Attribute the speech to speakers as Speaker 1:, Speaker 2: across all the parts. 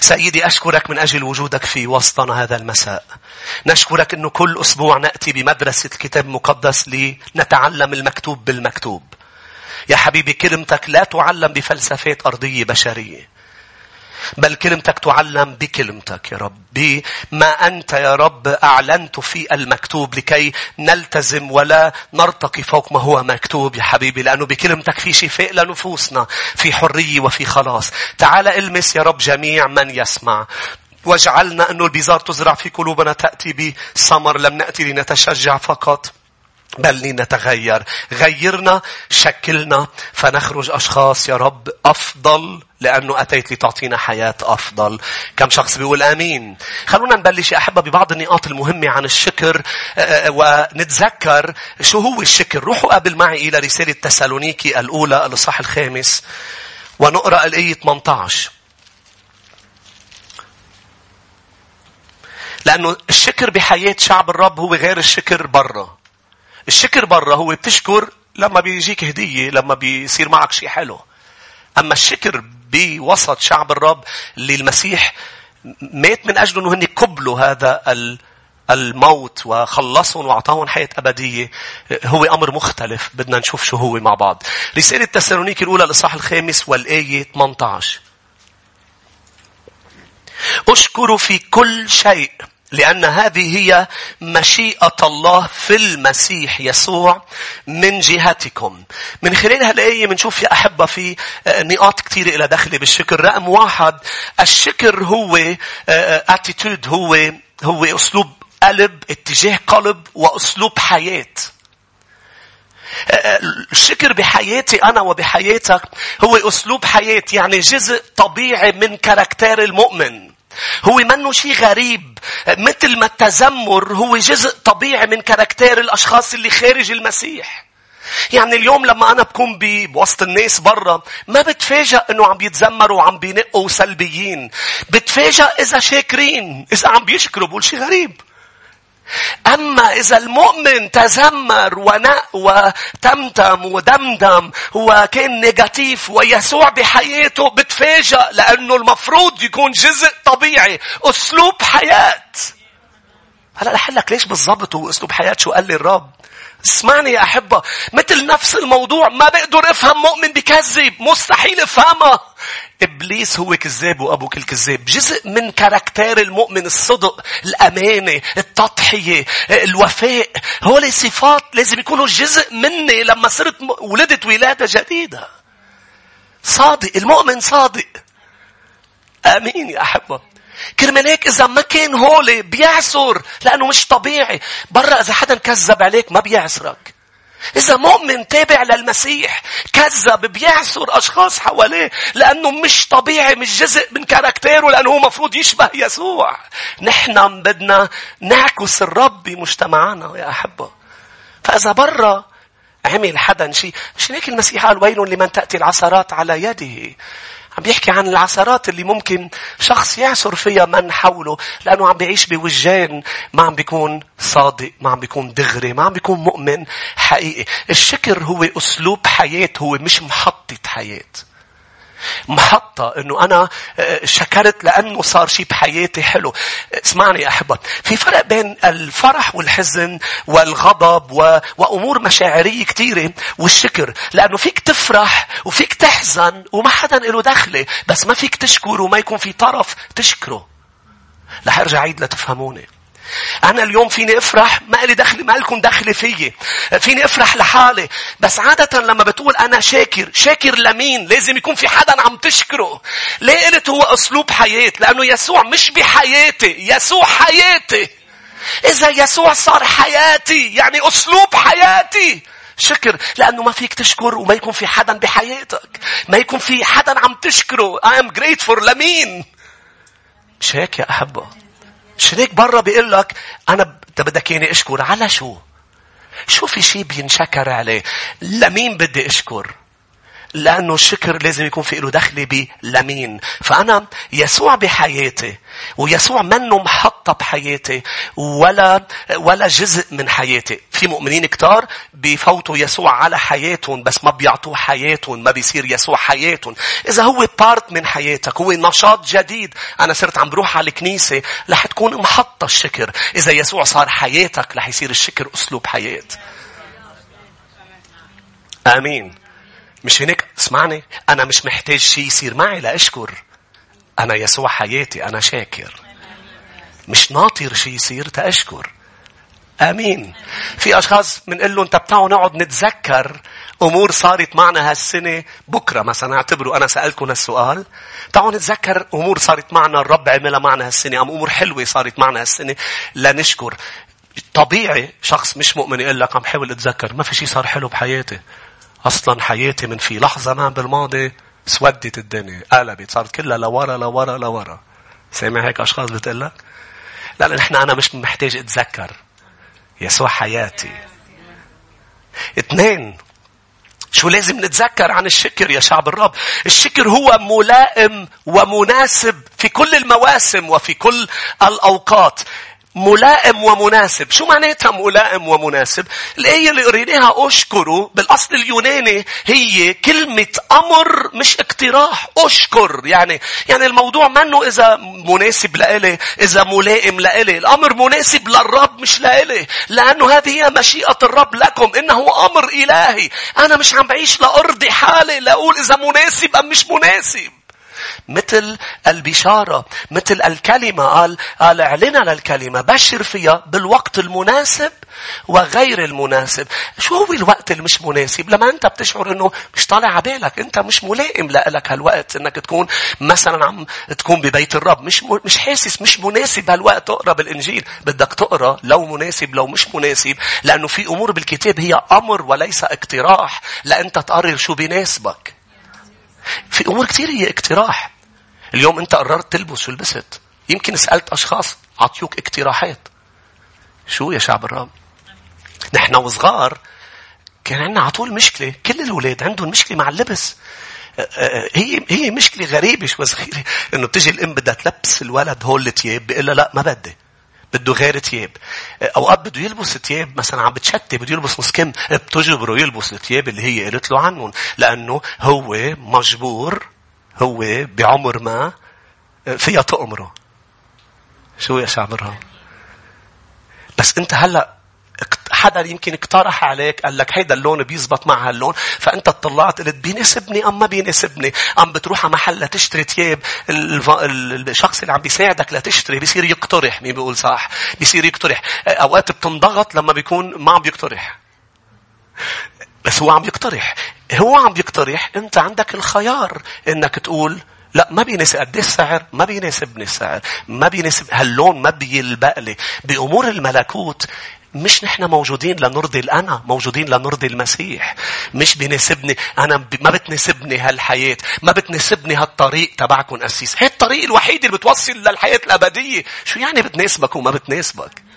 Speaker 1: سيدي أشكرك من أجل وجودك في وسطنا هذا المساء. نشكرك أنه كل أسبوع نأتي بمدرسة الكتاب المقدس لنتعلم المكتوب بالمكتوب. يا حبيبي كلمتك لا تعلم بفلسفات أرضية بشرية. بل كلمتك تعلم بكلمتك يا رب بما أنت يا رب أعلنت في المكتوب لكي نلتزم ولا نرتقي فوق ما هو مكتوب يا حبيبي لأنه بكلمتك في شفاء لنفوسنا في حرية وفي خلاص. تعال المس يا رب جميع من يسمع. واجعلنا أنه البزار تزرع في قلوبنا تأتي بثمر لم نأتي لنتشجع فقط. بل لنتغير غيرنا شكلنا فنخرج أشخاص يا رب أفضل لأنه أتيت لتعطينا حياة أفضل. كم شخص بيقول آمين. خلونا نبلش يا أحبة ببعض النقاط المهمة عن الشكر آه، آه، ونتذكر شو هو الشكر. روحوا قبل معي إلى رسالة تسالونيكي الأولى الإصحاح الخامس ونقرأ الآية 18. لأنه الشكر بحياة شعب الرب هو غير الشكر برا. الشكر برا هو بتشكر لما بيجيك هدية لما بيصير معك شيء حلو. أما الشكر بوسط شعب الرب اللي المسيح مات من أجله أنه هن قبلوا هذا الموت وخلصهم وأعطاهم حياة أبدية هو أمر مختلف بدنا نشوف شو هو مع بعض. رسالة تسالونيكي الأولى الإصحاح الخامس والآية 18. أشكر في كل شيء لأن هذه هي مشيئة الله في المسيح يسوع من جهتكم. من خلال هالآية بنشوف يا أحبة في آه، نقاط كثيرة إلى دخل بالشكر. رقم واحد الشكر هو attitude آه، هو هو أسلوب قلب اتجاه قلب وأسلوب حياة. آه، الشكر بحياتي أنا وبحياتك هو أسلوب حياة يعني جزء طبيعي من character المؤمن. هو منه شيء غريب مثل ما التذمر هو جزء طبيعي من character الأشخاص اللي خارج المسيح. يعني اليوم لما أنا بكون بوسط الناس برا ما بتفاجأ إنه عم بيتذمروا وعم بينقوا سلبيين. بتفاجأ إذا شاكرين. إذا عم بيشكروا بقول شيء غريب. أما إذا المؤمن تذمر ونق وتمتم ودمدم وكان نيجاتيف ويسوع بحياته بتفاجأ لأنه المفروض يكون جزء طبيعي أسلوب حياة. هلا رح لك ليش بالضبط هو أسلوب حياة شو قال لي الرب اسمعني يا أحبة مثل نفس الموضوع ما بقدر أفهم مؤمن بكذب مستحيل افهمها إبليس هو كذاب وأبو كل كذاب. جزء من كاركتير المؤمن الصدق، الأمانة، التضحية، الوفاء. هول صفات لازم يكونوا جزء مني لما صرت ولدت ولادة جديدة. صادق. المؤمن صادق. آمين يا أحبة. كرمال هيك إذا ما كان هولي بيعصر لأنه مش طبيعي. برا إذا حدا كذب عليك ما بيعصرك. إذا مؤمن تابع للمسيح كذب بيعصر أشخاص حواليه لأنه مش طبيعي مش جزء من كاركتيره لأنه هو مفروض يشبه يسوع. نحن بدنا نعكس الرب بمجتمعنا يا أحبة. فإذا برا عمل حدا شيء مش هيك المسيح قال ويل لمن تأتي العثرات على يده. عم بيحكي عن العثرات اللي ممكن شخص يعثر فيها من حوله لأنه عم بيعيش بوجدان ما عم بيكون صادق ما عم بيكون دغري ما عم بيكون مؤمن حقيقي. الشكر هو أسلوب حياة هو مش محطة حياة. محطة إنه أنا آه، شكرت لأنه صار شيء بحياتي حلو. اسمعني يا أحبة. في فرق بين الفرح والحزن والغضب و... وأمور مشاعرية كثيرة والشكر. لأنه فيك تفرح وفيك تحزن وما حدا له دخلة. بس ما فيك تشكر وما يكون في طرف تشكره. رح أرجع عيد لتفهموني. أنا اليوم فيني أفرح ما لي دخل ما لكم دخل فيي. فيني أفرح لحالي. بس عادة لما بتقول أنا شاكر شاكر لمين؟ لازم يكون في حدا عم تشكره. ليه قلت هو أسلوب حياة؟ لأنه يسوع مش بحياتي. يسوع حياتي. إذا يسوع صار حياتي يعني أسلوب حياتي. شكر لأنه ما فيك تشكر وما يكون في حدا بحياتك. ما يكون في حدا عم تشكره. I am grateful لمين؟ مش هيك يا أحبة. شريك برا بيقول لك أنا أنت بدك إياني أشكر على شو؟ شو في شيء بينشكر عليه؟ لمين بدي أشكر؟ لأنه الشكر لازم يكون في له دخل بلمين. فأنا يسوع بحياتي ويسوع منه محطة بحياتي ولا ولا جزء من حياتي. في مؤمنين كتار بيفوتوا يسوع على حياتهم بس ما بيعطوه حياتهم ما بيصير يسوع حياتهم. إذا هو بارت من حياتك هو نشاط جديد. أنا صرت عم بروح على الكنيسة رح تكون محطة الشكر. إذا يسوع صار حياتك رح يصير الشكر أسلوب حياة. آمين. مش هيك اسمعني. أنا مش محتاج شيء يصير معي لأشكر. أنا يسوع حياتي أنا شاكر. مش ناطر شيء يصير تأشكر. آمين. في أشخاص بنقول له أنت بتاعوا نقعد نتذكر أمور صارت معنا هالسنة. بكرة مثلا اعتبروا أنا سألكم هالسؤال. تعالوا نتذكر أمور صارت معنا الرب عملها معنا هالسنة أم أمور حلوة صارت معنا هالسنة؟ لنشكر طبيعي شخص مش مؤمن يقول لك عم حاول أتذكر ما في شيء صار حلو بحياتي. أصلا حياتي من في لحظة ما بالماضي سودت الدنيا. قلبت صارت كلها لورا لورا لورا. سامع هيك أشخاص بتقول لك؟ لا نحن أنا مش محتاج أتذكر. يسوع حياتي. اثنين شو لازم نتذكر عن الشكر يا شعب الرب؟ الشكر هو ملائم ومناسب في كل المواسم وفي كل الأوقات. ملائم ومناسب. شو معناتها ملائم ومناسب؟ الآية اللي قريناها أشكره بالأصل اليوناني هي كلمة أمر مش اقتراح أشكر. يعني يعني الموضوع منه إذا مناسب لإلي إذا ملائم لإلي. الأمر مناسب للرب مش لإلي. لأنه هذه هي مشيئة الرب لكم إنه أمر إلهي. أنا مش عم بعيش لأرضي حالي لأقول إذا مناسب أم مش مناسب. مثل البشارة مثل الكلمة. قال قال اعلن للكلمة بشر فيها بالوقت المناسب وغير المناسب. شو هو الوقت اللي مش مناسب؟ لما انت بتشعر انه مش طالع على بالك انت مش ملائم لك هالوقت انك تكون مثلا عم تكون ببيت الرب. مش مش حاسس مش مناسب هالوقت تقرأ بالإنجيل. بدك تقرأ لو مناسب لو مش مناسب. لأنه في أمور بالكتاب هي أمر وليس اقتراح. لانت تقرر شو بيناسبك. في أمور كثير هي اقتراح. اليوم أنت قررت تلبس شو لبست يمكن سألت أشخاص عطيوك اقتراحات. شو يا شعب الرب نحن وصغار كان عندنا على طول مشكلة. كل الاولاد عندهم مشكلة مع اللبس. هي هي مشكلة غريبة شو صغيرة. إنه بتجي الأم بدها تلبس الولد هول الثياب بيقول لها لا ما بدي. بده غير ثياب. أوقات بده يلبس ثياب مثلا عم بتشتي بده يلبس كم بتجبره يلبس الثياب اللي هي قالت له عنهم لأنه هو مجبور هو بعمر ما فيها تأمره شو يا شعب الرب بس أنت هلأ حدا يمكن اقترح عليك قال لك هيدا اللون بيزبط مع هاللون فأنت اطلعت قلت بيناسبني ام ما بيناسبني. ام بتروح على محل لتشتري ثياب الشخص اللي عم بيساعدك لتشتري بيصير يقترح مين بيقول صح بيصير يقترح. أوقات بتنضغط لما بيكون ما عم بيقترح. بس هو عم يقترح. هو عم يقترح أنت عندك الخيار إنك تقول لا ما بيناسب قد السعر؟ ما بيناسبني السعر. ما بيناسب هاللون ما بيلبق لي. بأمور الملكوت مش نحن موجودين لنرضي الأنا موجودين لنرضي المسيح. مش بيناسبني أنا ما بتناسبني هالحياة ما بتناسبني هالطريق تبعكم أسيس. هي الطريق الوحيد اللي بتوصل للحياة الأبدية. شو يعني بتناسبك وما بتناسبك؟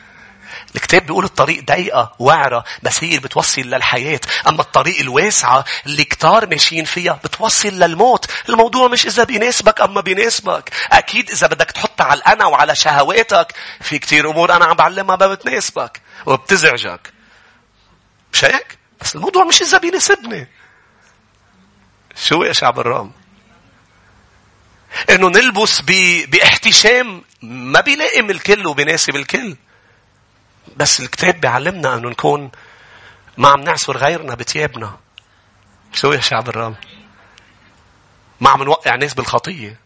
Speaker 1: الكتاب بيقول الطريق ضيقة وعرة بس هي بتوصل للحياة أما الطريق الواسعة اللي كتار ماشيين فيها بتوصل للموت الموضوع مش إذا بيناسبك أما بيناسبك أكيد إذا بدك تحط على الأنا وعلى شهواتك في كتير أمور أنا عم بعلمها ما بتناسبك وبتزعجك مش هيك؟ بس الموضوع مش إذا بيناسبني شو يا شعب الرام؟ إنه نلبس بإحتشام ما بيلائم الكل وبيناسب الكل. بس الكتاب بيعلمنا انه نكون ما عم نعصر غيرنا بتيابنا. شو يا شعب الرام؟ ما عم نوقع ناس بالخطية.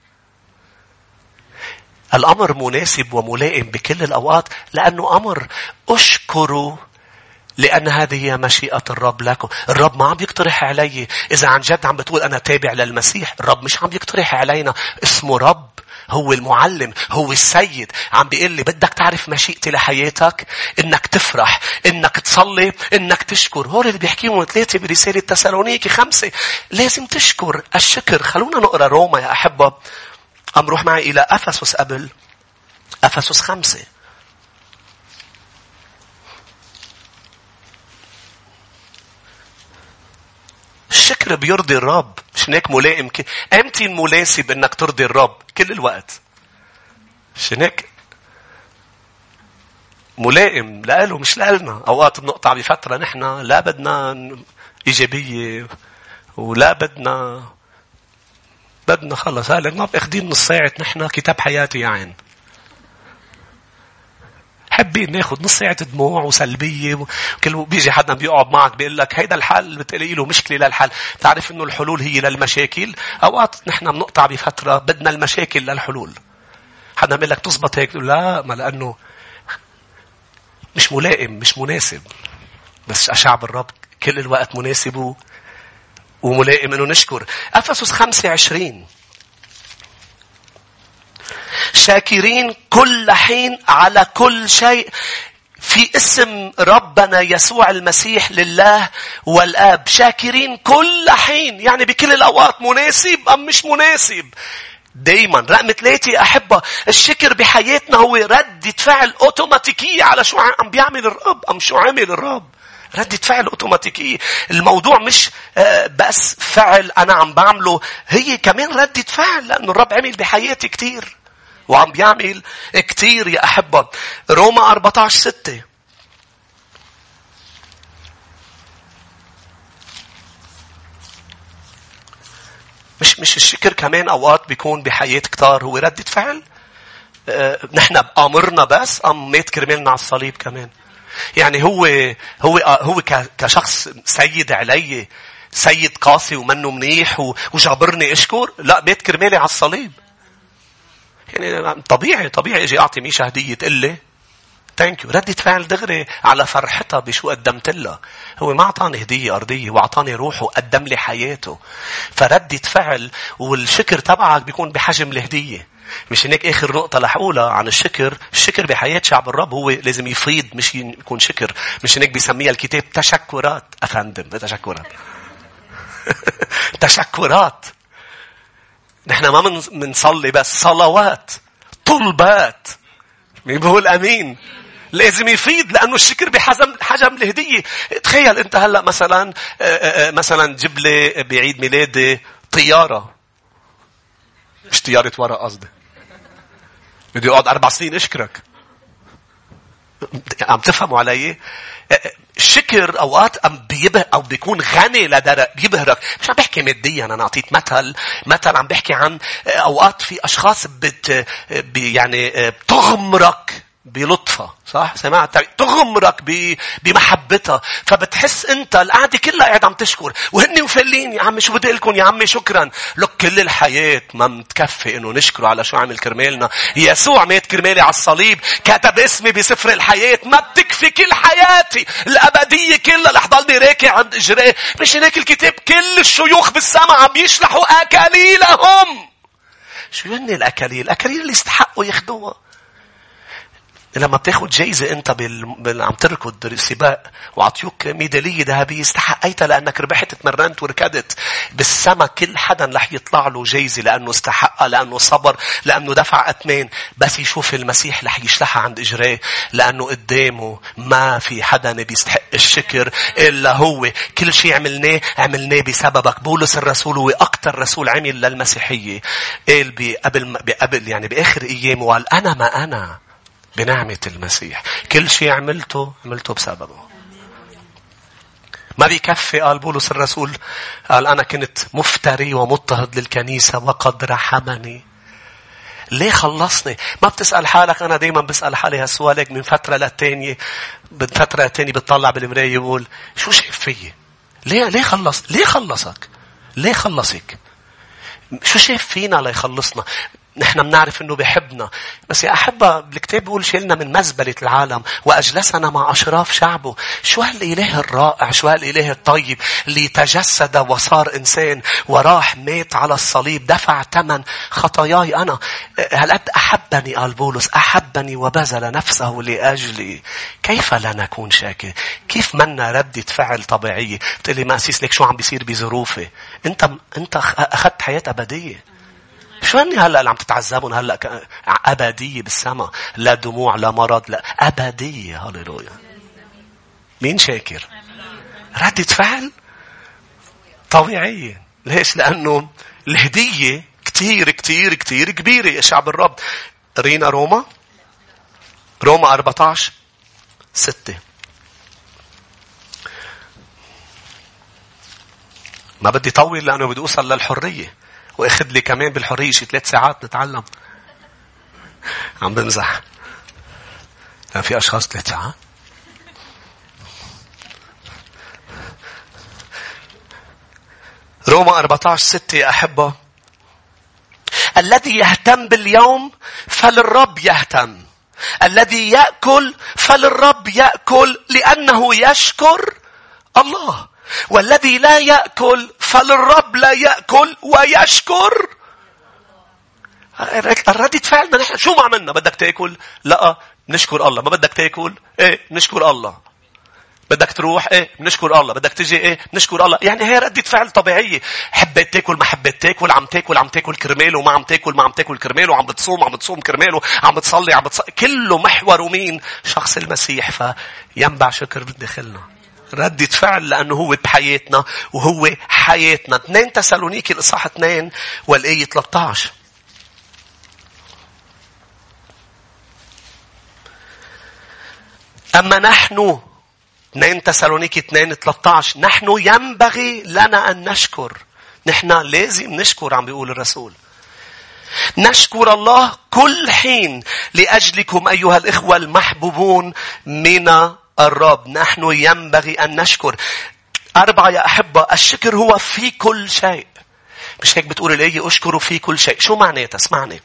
Speaker 1: الأمر مناسب وملائم بكل الأوقات لأنه أمر أشكره لأن هذه هي مشيئة الرب لكم. الرب ما عم يقترح علي إذا عن جد عم بتقول أنا تابع للمسيح. الرب مش عم يقترح علينا اسمه رب. هو المعلم هو السيد. عم بيقول لي بدك تعرف مشيئتي لحياتك؟ إنك تفرح إنك تصلي إنك تشكر. هول اللي بيحكيهم ثلاثة برسالة تسالونيكي خمسة. لازم تشكر. الشكر خلونا نقرأ روما يا أحبة. أم روح معي إلى أفسس قبل أفسس خمسة. الشكر بيرضي الرب. مش هيك ملائم ك... إمتى مناسب إنك ترضي الرب كل الوقت. مش هيك ملائم لإله مش لإلنا أوقات بنقطع بفترة نحن لا بدنا إيجابية ولا بدنا بدنا خلص. هلا ما باخدين نص ساعة نحن كتاب حياتي يا عين حابين ناخذ نص ساعة دموع وسلبية وكل بيجي حدا بيقعد معك بيقول لك هيدا الحل بتقولي له مشكلة للحل. تعرف إنه الحلول هي للمشاكل. أوقات نحن بنقطع بفترة بدنا المشاكل للحلول. حدا بيقول لك تزبط هيك لا ما لأنه مش ملائم مش مناسب. بس شعب الرب كل الوقت مناسب وملائم إنه نشكر. أفسس 25 شاكرين كل حين على كل شيء في اسم ربنا يسوع المسيح لله والآب. شاكرين كل حين. يعني بكل الأوقات مناسب أم مش مناسب؟ دايما. رقم ثلاثة أحبة الشكر بحياتنا هو ردة فعل أوتوماتيكية على شو عم بيعمل الرب أم شو عامل الرب. ردة فعل أوتوماتيكية الموضوع مش آه، بس فعل أنا عم بعمله. هي كمان ردة فعل لأنه الرب عمل بحياتي كتير وعم بيعمل كتير. يا أحبة روما 14 6 مش مش الشكر كمان أوقات بيكون بحياة كتار. هو ردة فعل؟ آه، نحن بأمرنا بس أم مات كرمالنا على الصليب كمان؟ يعني هو هو آه، هو كشخص سيد علي سيد قاسي ومنه منيح وجابرني أشكر. لا مات كرمالي على الصليب. يعني طبيعي طبيعي أجي أعطي ميشا هدية تقول لي thank you ردة فعل دغري على فرحتها بشو قدمت لها. هو ما أعطاني هدية أرضية هو أعطاني روحه وقدم لي حياته. فردة فعل والشكر تبعك بيكون بحجم الهدية. مش هيك آخر نقطة اقولها عن الشكر، الشكر بحياة شعب الرب هو لازم يفيض مش يكون شكر، مش هيك بيسميها الكتاب تشكرات. أفندم تشكرات. تشكرات. نحن ما بنصلي بس صلوات طلبات. مين بقول آمين. لازم يفيد لأنه الشكر بحجم حجم الهدية. تخيل أنت هلأ مثلا آه، آه، آه، مثلا جيب لي بعيد ميلادي طيارة. مش ورق قصدي بدي اقعد أربع سنين اشكرك عم تفهموا علي الشكر اوقات ام بيبه أو بيكون غني لدرجه بيبهرك مش عم بحكي ماديا أنا اعطيت مثل مثل عم بحكي عن اوقات في اشخاص بت يعني بتغمرك بلطفها صح؟ سمعت. تغمرك بمحبتها. فبتحس انت القعدة كلها قاعد عم تشكر. وهن مفلين يا عمي شو بدي لكم؟ يا عمي شكرا. لك كل الحياة ما متكفي إنه نشكره على شو عمل كرمالنا. يسوع مات كرمالي على الصليب كتب اسمي بسفر الحياة. ما بتكفي كل حياتي. الأبدية كلها رح ضلني راكع عند اجراه مش هيك الكتاب؟ كل الشيوخ بالسماء عم يشلحوا أكاليلهم. شو هن الأكاليل؟ الأكاليل اللي استحقوا ياخذوها لما بتاخد جايزة أنت بال... عم تركض السباق وعطيوك ميدالية ذهبية استحقيتها لأنك ربحت تمرنت وركضت. بالسما كل حدا رح يطلع له جايزة لأنه استحقها لأنه صبر لأنه دفع أثمان بس يشوف المسيح رح يشلحها عند إجراه لأنه قدامه ما في حدا بيستحق الشكر إلا هو. كل شيء عملناه عملناه بسببك. بولس الرسول هو أكثر رسول عمل للمسيحية. قال بقبل بقبل يعني بآخر أيامه قال أنا ما أنا. بنعمة المسيح كل شيء عملته عملته بسببه ما بيكفي قال بولس الرسول قال أنا كنت مفتري ومضطهد للكنيسة وقد رحمني ليه خلصني؟ ما بتسأل حالك أنا دايما بسأل حالي هالسؤال من فترة للتانية من فترة للتانية بتطلع بالمراية يقول شو شايف فيي؟ ليه ليه خلص؟ ليه خلصك؟ ليه خلصك؟ شو شايف فينا ليخلصنا؟ نحن بنعرف إنه بحبنا. بس يا أحبة الكتاب بيقول شيلنا من مزبلة العالم وأجلسنا مع أشراف شعبه. شو هالإله الرائع شو هالإله الطيب اللي تجسد وصار إنسان وراح مات على الصليب دفع ثمن. خطاياي أنا. هالقد أحبني؟ قال بولس. أحبني وبذل نفسه لأجلي. كيف لا نكون شاكر؟ كيف منا ردة فعل طبيعية؟ بتقلي ما أسيس لك شو عم بيصير بظروفي؟ أنت أنت أخذت حياة أبدية. شو هني هلأ اللي عم تتعذبون هلأ أبدية بالسماء؟ لا دموع لا مرض لا أبدية. هللويا. مين شاكر؟ ردة فعل؟ طبيعية. ليش؟ لأنه الهدية كتير كتير كتير كبيرة يا شعب الرب. رينا روما؟ روما 14 ستة. ما بدي طول لأنه بدي أوصل للحرية. وأخذ لي كمان بالحرية شي ثلاث ساعات نتعلم. عم بمزح. لا في أشخاص ثلاث ساعات. روما 14 ستة يا أحبة. الذي يهتم باليوم فللرب يهتم. الذي يأكل فللرب يأكل لأنه يشكر الله. والذي لا يأكل فللرب لا يأكل ويشكر. ردة فعلنا نحن شو ما عملنا؟ بدك تاكل؟ لا. نشكر الله. ما بدك تاكل؟ إيه نشكر الله. بدك تروح؟ إيه بنشكر الله. بدك تجي؟ إيه بنشكر الله. يعني هي ردة فعل طبيعية. حبيت تاكل؟ ما حبيت تاكل. عم تاكل؟ عم تاكل كرماله. وما عم تاكل؟ ما عم تاكل كرماله. عم بتصوم؟ عم بتصوم كرماله. عم بتصلي؟ عم بتصلي كله محوره مين شخص المسيح. فينبع شكر بداخلنا ردة فعل لأنه هو بحياتنا وهو حياتنا. 2 تسالونيكي الإصحاح 2 والآية 13 أما نحن 2 تسالونيكي 2 13 نحن ينبغي لنا أن نشكر. نحن لازم نشكر عم بيقول الرسول. نشكر الله كل حين لأجلكم أيها الإخوة المحبوبون من الرب نحن ينبغي أن نشكر. أربعة يا أحبة الشكر هو في كل شيء. مش هيك بتقول الآية أشكره في كل شيء. شو معناتها؟ اسمعني.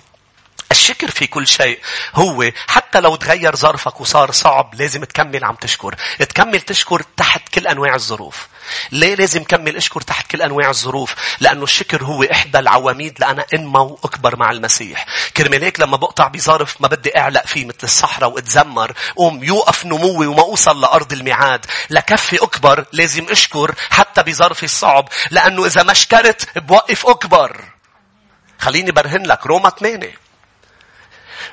Speaker 1: الشكر في كل شيء هو حتى لو تغير ظرفك وصار صعب لازم تكمل عم تشكر. تكمل تشكر تحت كل أنواع الظروف. ليه لازم كمل أشكر تحت كل أنواع الظروف؟ لأنه الشكر هو إحدى العواميد لأنا انمى وأكبر مع المسيح. كرمال هيك لما بقطع بظرف ما بدي أعلق فيه مثل الصحراء وأتذمر. قوم يوقف نموي وما أوصل لأرض الميعاد. لكفي أكبر لازم أشكر حتى بظرفي الصعب. لأنه إذا ما شكرت بوقف أكبر. خليني برهن لك روما 8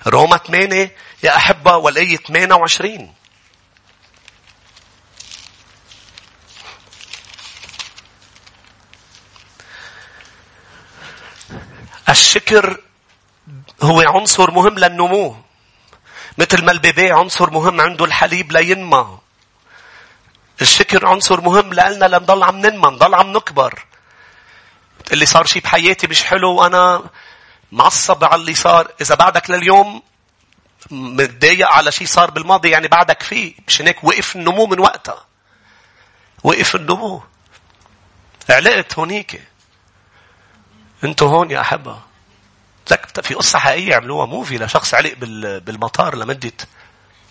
Speaker 1: روما 8 يا أحبة والآية 28 الشكر هو عنصر مهم للنمو. مثل ما البيبي عنصر مهم عنده الحليب لينمى. الشكر عنصر مهم لنا لنضل عم ننمى، نضل عم نكبر. اللي صار شيء بحياتي مش حلو وأنا معصب على اللي صار. إذا بعدك لليوم متضايق على شيء صار بالماضي يعني بعدك فيه. مش هيك وقف النمو من وقتها. وقف النمو. علقت هونيك. أنتوا هون يا أحبة. لك في قصة حقيقية عملوها موفي لشخص علق بالمطار لمدة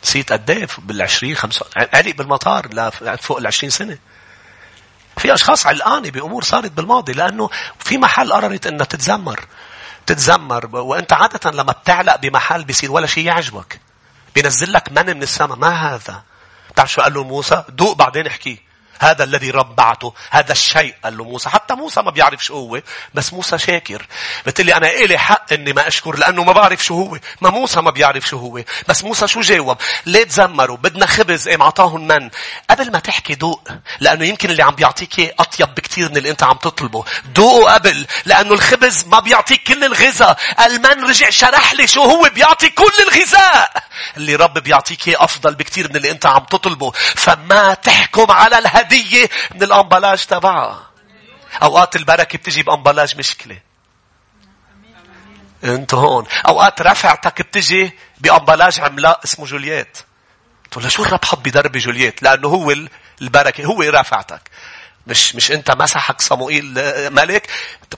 Speaker 1: نسيت قد إيه بالعشرين خمسة علق بالمطار لفوق العشرين سنة. في أشخاص علقانة بأمور صارت بالماضي لأنه في محل قررت أنها تتذمر. تتذمر وانت عادة لما بتعلق بمحل بيصير ولا شيء يعجبك. بينزل لك من من السماء ما هذا؟ بتعرف شو قال له موسى؟ دوق بعدين احكي. هذا الذي رب بعته هذا الشيء قال له موسى. حتى موسى ما بيعرف شو هو بس موسى شاكر. بتقول لي أنا إلي حق إني ما أشكر لأنه ما بعرف شو هو. ما موسى ما بيعرف شو هو. بس موسى شو جاوب؟ ليه تزمروا بدنا خبز إيه معطاهم من. قبل ما تحكي دوق لأنه يمكن اللي عم بيعطيك أطيب بكتير من اللي أنت عم تطلبه. دوقوا قبل لأنه الخبز ما بيعطيك كل الغذاء. المن رجع شرح لي شو هو بيعطي كل الغذاء. اللي رب بيعطيك أفضل بكتير من اللي أنت عم تطلبه. فما تحكم على الهدف هدية من الأمبلاج تبعها. أوقات البركة بتجي بأمبلاج مشكلة. أنت هون. أوقات رفعتك بتجي ب emballage عملاق اسمه جوليات. تقول شو الرب حط بدرب جوليات؟ لأنه هو البركة، هو رفعتك. مش مش أنت مسحك صموئيل ملك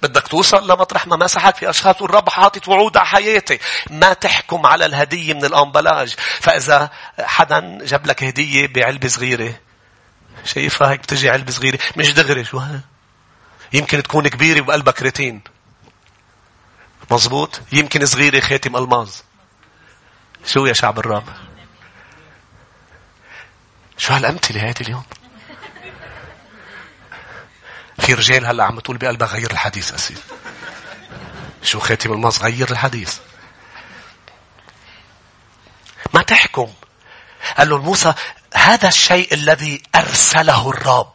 Speaker 1: بدك توصل لمطرح ما مسحك في أشخاص والرب حاطط وعود على حياتي ما تحكم على الهدية من ال emballage فإذا حدا جاب لك هدية بعلبة صغيرة شايفها هيك بتجي علبة صغيرة. مش دغري شو ها؟ يمكن تكون كبيرة وبقلبها كريتين. مزبوط؟ يمكن صغيرة خاتم ألماظ. شو يا شعب الرب شو هالأمثلة هذه اليوم؟ في رجال هلأ عم تقول بقلبها غير الحديث أسير شو خاتم ألماظ غير الحديث؟ ما تحكم. قال له موسى هذا الشيء الذي أرسله الرب.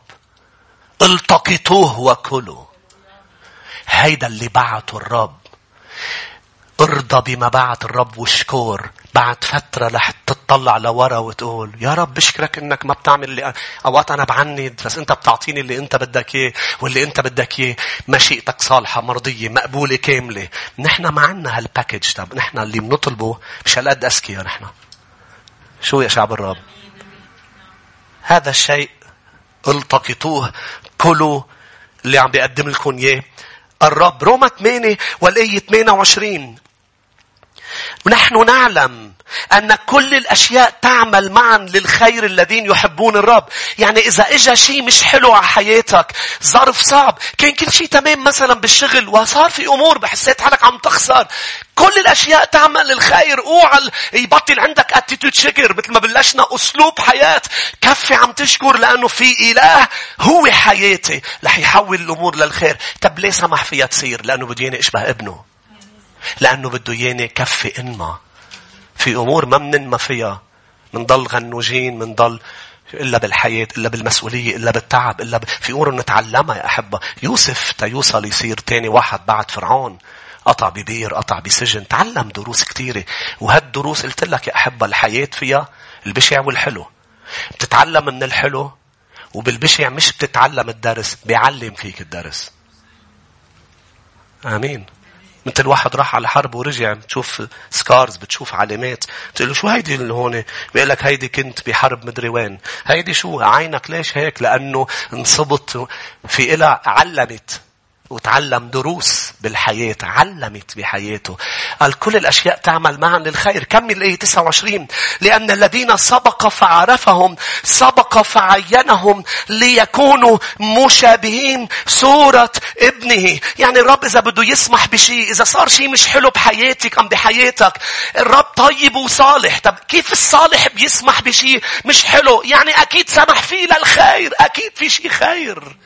Speaker 1: التقطوه وكلوا. هيدا اللي بعته الرب. ارضى بما بعت الرب واشكر. بعد فترة رح تطلع لورا وتقول يا رب بشكرك إنك ما بتعمل اللي أوقات أنا بعند بس أنت بتعطيني اللي أنت بدك إياه واللي أنت بدك إياه. مشيئتك صالحة مرضية مقبولة كاملة. نحن ما عنا هالباكج طب نحن اللي بنطلبه مش هالقد أذكياء نحن. شو يا شعب الرب؟ هذا الشيء التقطوه كلوا اللي عم بيقدم لكم إياه الرب روما 8 والآية 28 نحن نعلم أن كل الأشياء تعمل معا للخير الذين يحبون الرب. يعني إذا إجا شيء مش حلو على حياتك، ظرف صعب، كان كل شيء تمام مثلا بالشغل وصار في أمور بحسيت حالك عم تخسر. كل الأشياء تعمل للخير. اوعى يبطل عندك اتيتود شكر مثل ما بلشنا أسلوب حياة. كفي عم تشكر لأنه في إله هو حياتي. رح يحول الأمور للخير. طب ليه سمح فيها تصير؟ لأنه بده ياني أشبه ابنه. لأنه بده ياني كفي إنما. في أمور ما مننما فيها. منضل غنوجين منضل إلا بالحياة إلا بالمسؤولية إلا بالتعب إلا ب... في أمور نتعلمها يا أحبة يوسف تيوصل يصير تاني واحد بعد فرعون قطع ببير قطع بسجن تعلم دروس كثيرة وهالدروس قلت لك يا أحبة الحياة فيها البشع والحلو. بتتعلم من الحلو وبالبشع مش بتتعلم الدرس بيعلم فيك الدرس. آمين. مثل واحد راح على حرب ورجع بتشوف سكارز بتشوف علامات. بتقول له شو هيدي اللي هون؟ بيقول لك هيدي كنت بحرب مدري وين. هيدي شو؟ عينك ليش هيك؟ لأنه انصبت في إلها علمت. وتعلم دروس بالحياة علمت بحياته. قال كل الأشياء تعمل معا للخير. كمل الآية 29 لأن الذين سبق فعرفهم سبق فعينهم ليكونوا مشابهين صورة ابنه. يعني الرب إذا بده يسمح بشيء إذا صار شيء مش حلو بحياتك أم بحياتك الرب طيب وصالح. طب كيف الصالح بيسمح بشيء مش حلو؟ يعني أكيد سمح فيه للخير أكيد في شيء خير.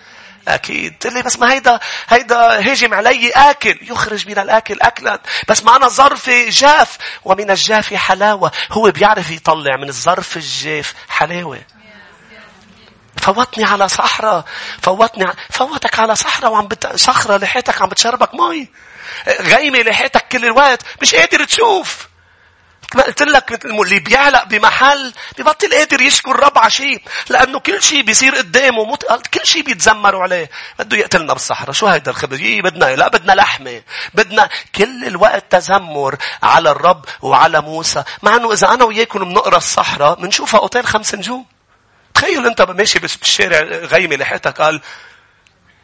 Speaker 1: أكيد. تقول لي بس ما هيدا هيدا هجم علي آكل. يخرج من الآكل أكلا. بس ما أنا ظرفي جاف. ومن الجاف حلاوة. هو بيعرف يطلع من الظرف الجاف حلاوة. فوتني على صحراء. فوتني فوتك على صحراء وعم بت... صخرة لاحقتك عم بتشربك مي. غيمة لاحقتك كل الوقت. مش قادر تشوف. ما قلت لك اللي بيعلق بمحل ببطل قادر يشكر الرب على شيء لأنه كل شيء بيصير قدامه مت... كل شيء بيتذمروا عليه. بده يقتلنا بالصحراء. شو هيدا الخبز؟ يي بدنا لا بدنا لحمة. بدنا كل الوقت تذمر على الرب وعلى موسى. مع إنه إذا أنا وياكم بنقرأ الصحراء بنشوفها أوتيل خمس نجوم. تخيل أنت ماشي بالشارع غيمة لحيتك قال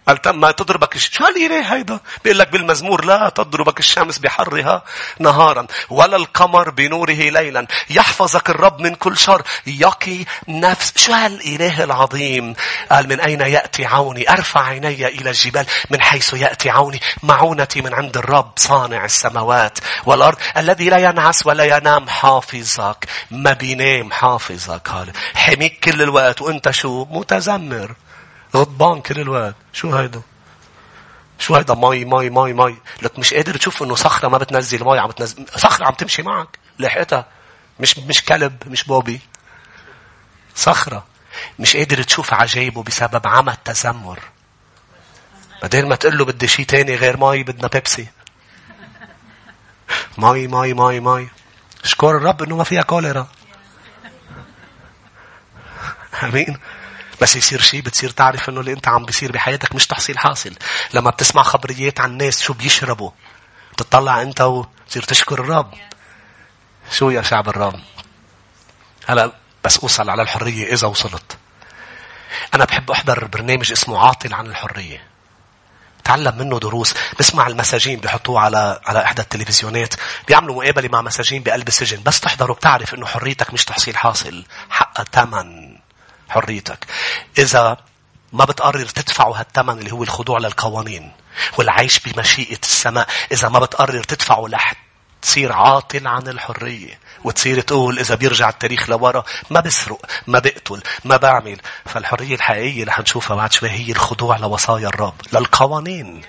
Speaker 1: قال ما تضربك شو هالإله هيدا؟ بيقول لك بالمزمور لا تضربك الشمس بحرها نهارا ولا القمر بنوره ليلا. يحفظك الرب من كل شر. يقي نفس شو هالإله العظيم؟ قال من أين يأتي عوني؟ أرفع عيني إلى الجبال. من حيث يأتي عوني؟ معونتي من عند الرب صانع السماوات والأرض. الذي لا ينعس ولا ينام حافظك. ما بينام حافظك. قال حميك كل الوقت. وأنت شو؟ متذمر. غضبان كل الوقت. شو هيدا؟ شو هيدا؟ مي مي مي مي. لك مش قادر تشوف إنه صخرة ما بتنزل مي عم بتنزل صخرة عم تمشي معك. لحقتها. مش مش كلب مش puppy. صخرة. مش قادر تشوف عجايبه بسبب عمى التذمر. بدل ما تقول له بدي شيء تاني غير مي بدنا بيبسي. مي مي مي مي. اشكر الرب إنه ما فيها كوليرا. آمين. بس يصير شيء بتصير تعرف إنه اللي أنت عم بيصير بحياتك مش تحصيل حاصل. لما بتسمع خبريات عن الناس شو بيشربوا. بتطلع أنت وتصير تشكر الرب. شو يا شعب الرب؟ هلا بس أوصل على الحرية إذا وصلت. أنا بحب أحضر برنامج اسمه عاطل عن الحرية. تعلم منه دروس بسمع المساجين بيحطوه على على إحدى التلفزيونات بيعملوا مقابلة مع مساجين بقلب السجن بس تحضره بتعرف إنه حريتك مش تحصيل حاصل حقها ثمن حريتك. إذا ما بتقرر تدفعوا هالثمن اللي هو الخضوع للقوانين والعيش بمشيئة السماء إذا ما بتقرر تدفعوا لح تصير عاطل عن الحرية وتصير تقول إذا بيرجع التاريخ لورا ما بسرق ما بقتل ما بعمل فالحرية الحقيقية اللي حنشوفها بعد شوي هي الخضوع لوصايا الرب للقوانين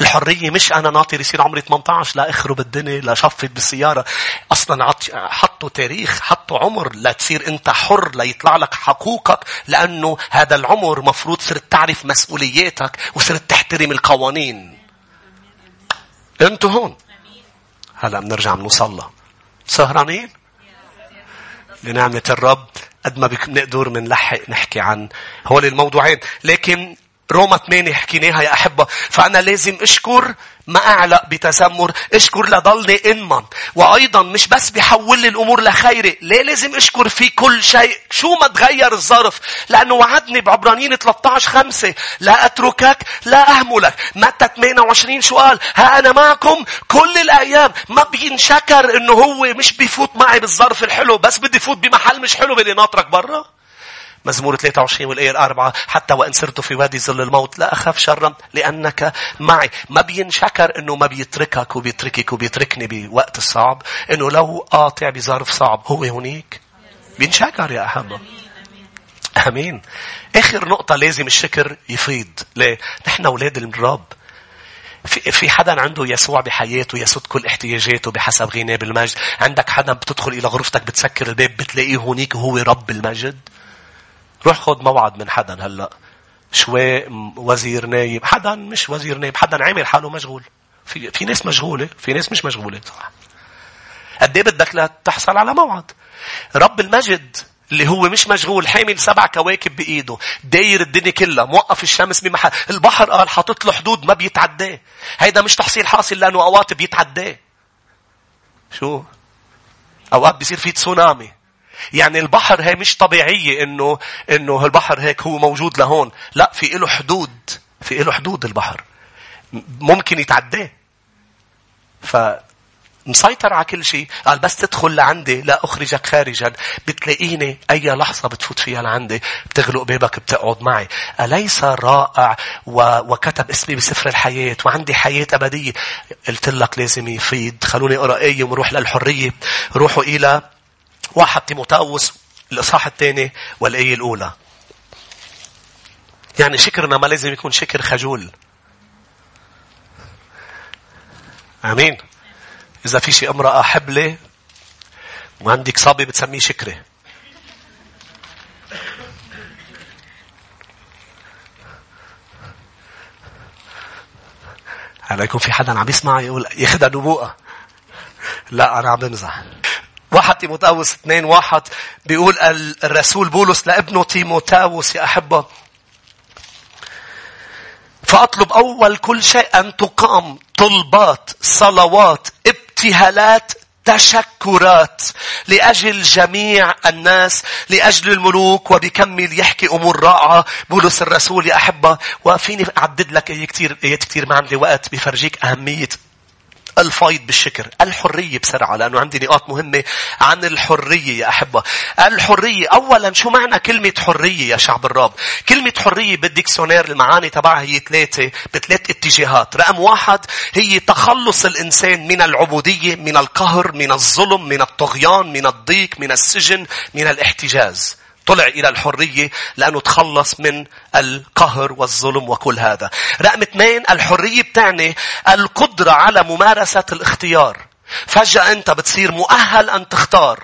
Speaker 1: الحرية مش أنا ناطر يصير عمري 18 لا أخرب الدنيا لا شفت بالسيارة. أصلا حطوا تاريخ حطوا عمر لا تصير أنت حر ليطلع لك حقوقك لأنه هذا العمر مفروض صرت تعرف مسؤولياتك وصرت تحترم القوانين. أنتوا هون. هلا بنرجع بنوصل سهرانين؟ لنعمة الرب قد ما بنقدر بنلحق نحكي عن هول الموضوعين. لكن روما 8 حكيناها يا أحبة. فأنا لازم أشكر ما أعلق بتذمر أشكر لضلني إنمن. وأيضا مش بس بيحول لي الأمور لخيري ليه لازم أشكر في كل شيء. شو ما تغير الظرف لأنه وعدني بعبرانيين 13 خمسة. لا أتركك لا أهملك. متى 28 شو قال ها أنا معكم كل الأيام. ما بينشكر إنه هو مش بيفوت معي بالظرف الحلو بس بدي فوت بمحل مش حلو بدي ناطرك برا. مزمور 23 والآية الأربعة حتى وإن سرت في وادي ظل الموت لا أخاف شرا لأنك معي. ما بينشكر أنه ما بيتركك وبيتركك وبيتركني بوقت الصعب أنه لو قاطع بظرف صعب هو هنيك بينشكر يا أحبة أمين. آخر نقطة لازم الشكر يفيض. ليه؟ نحن أولاد الرب. في, في حدا عنده يسوع بحياته يسد كل احتياجاته بحسب غناه بالمجد عندك حدا بتدخل إلى غرفتك بتسكر الباب بتلاقيه هونيك وهو رب المجد. روح خد موعد من حدا هلا. شوي وزير نايب. حدا مش وزير نايب حدا عامل حاله مشغول. في في ناس مشغولة في ناس مش مشغولة. صح قد إيه بدك لتحصل على موعد؟ رب المجد اللي هو مش مشغول حامل سبع كواكب بإيده داير الدنيا كلها موقف الشمس بمحل البحر قال حاطط له حدود ما بيتعداه. هيدا مش تحصيل حاصل لأنه أوقات بيتعداه. شو؟ أوقات بيصير في تسونامي. يعني البحر هي مش طبيعية إنه إنه البحر هيك هو موجود لهون. لا في له حدود. في له حدود البحر. ممكن يتعداه. ف مسيطر على كل شيء. قال بس تدخل لعندي لا أخرجك خارجا. بتلاقيني أي لحظة بتفوت فيها لعندي. بتغلق بابك بتقعد معي. أليس رائع و... وكتب اسمي بسفر الحياة وعندي حياة أبدية. قلت لك لازم يفيد. خلوني أقرأ آية ونروح للحرية. روحوا إلى واحد تيموتاوس الإصحاح الثاني والآية الأولى. يعني شكرنا ما لازم يكون شكر خجول. آمين. إذا في شي امرأة حبلة وعندك صبي بتسميه شكرة. هلا يكون في حدا عم يسمع يقول ياخذها نبوءة. لا أنا عم بمزح. واحد تيموتاوس اثنين واحد. بيقول الرسول بولس لابنه تيموتاوس يا أحبة. فأطلب أول كل شيء أن تقام طلبات صلوات ابتهالات تشكرات لأجل جميع الناس لأجل الملوك وبكمل يحكي أمور رائعة. بولس الرسول يا أحبة. وفيني أعدد لك آيات كتير كتير ما عندي وقت بفرجيك أهمية الفايض بالشكر الحرية بسرعة لأنه عندي نقاط مهمة عن الحرية يا أحبة. الحرية أولا شو معنى كلمة حرية يا شعب الرب كلمة حرية بالديكسيونير المعاني تبعها هي ثلاثة بثلاث اتجاهات. رقم واحد هي تخلص الإنسان من العبودية من القهر من الظلم من الطغيان من الضيق من السجن من الاحتجاز. طلع إلى الحرية لأنه تخلص من القهر والظلم وكل هذا. رقم اثنين الحرية بتعني القدرة على ممارسة الاختيار. فجأة أنت بتصير مؤهل أن تختار.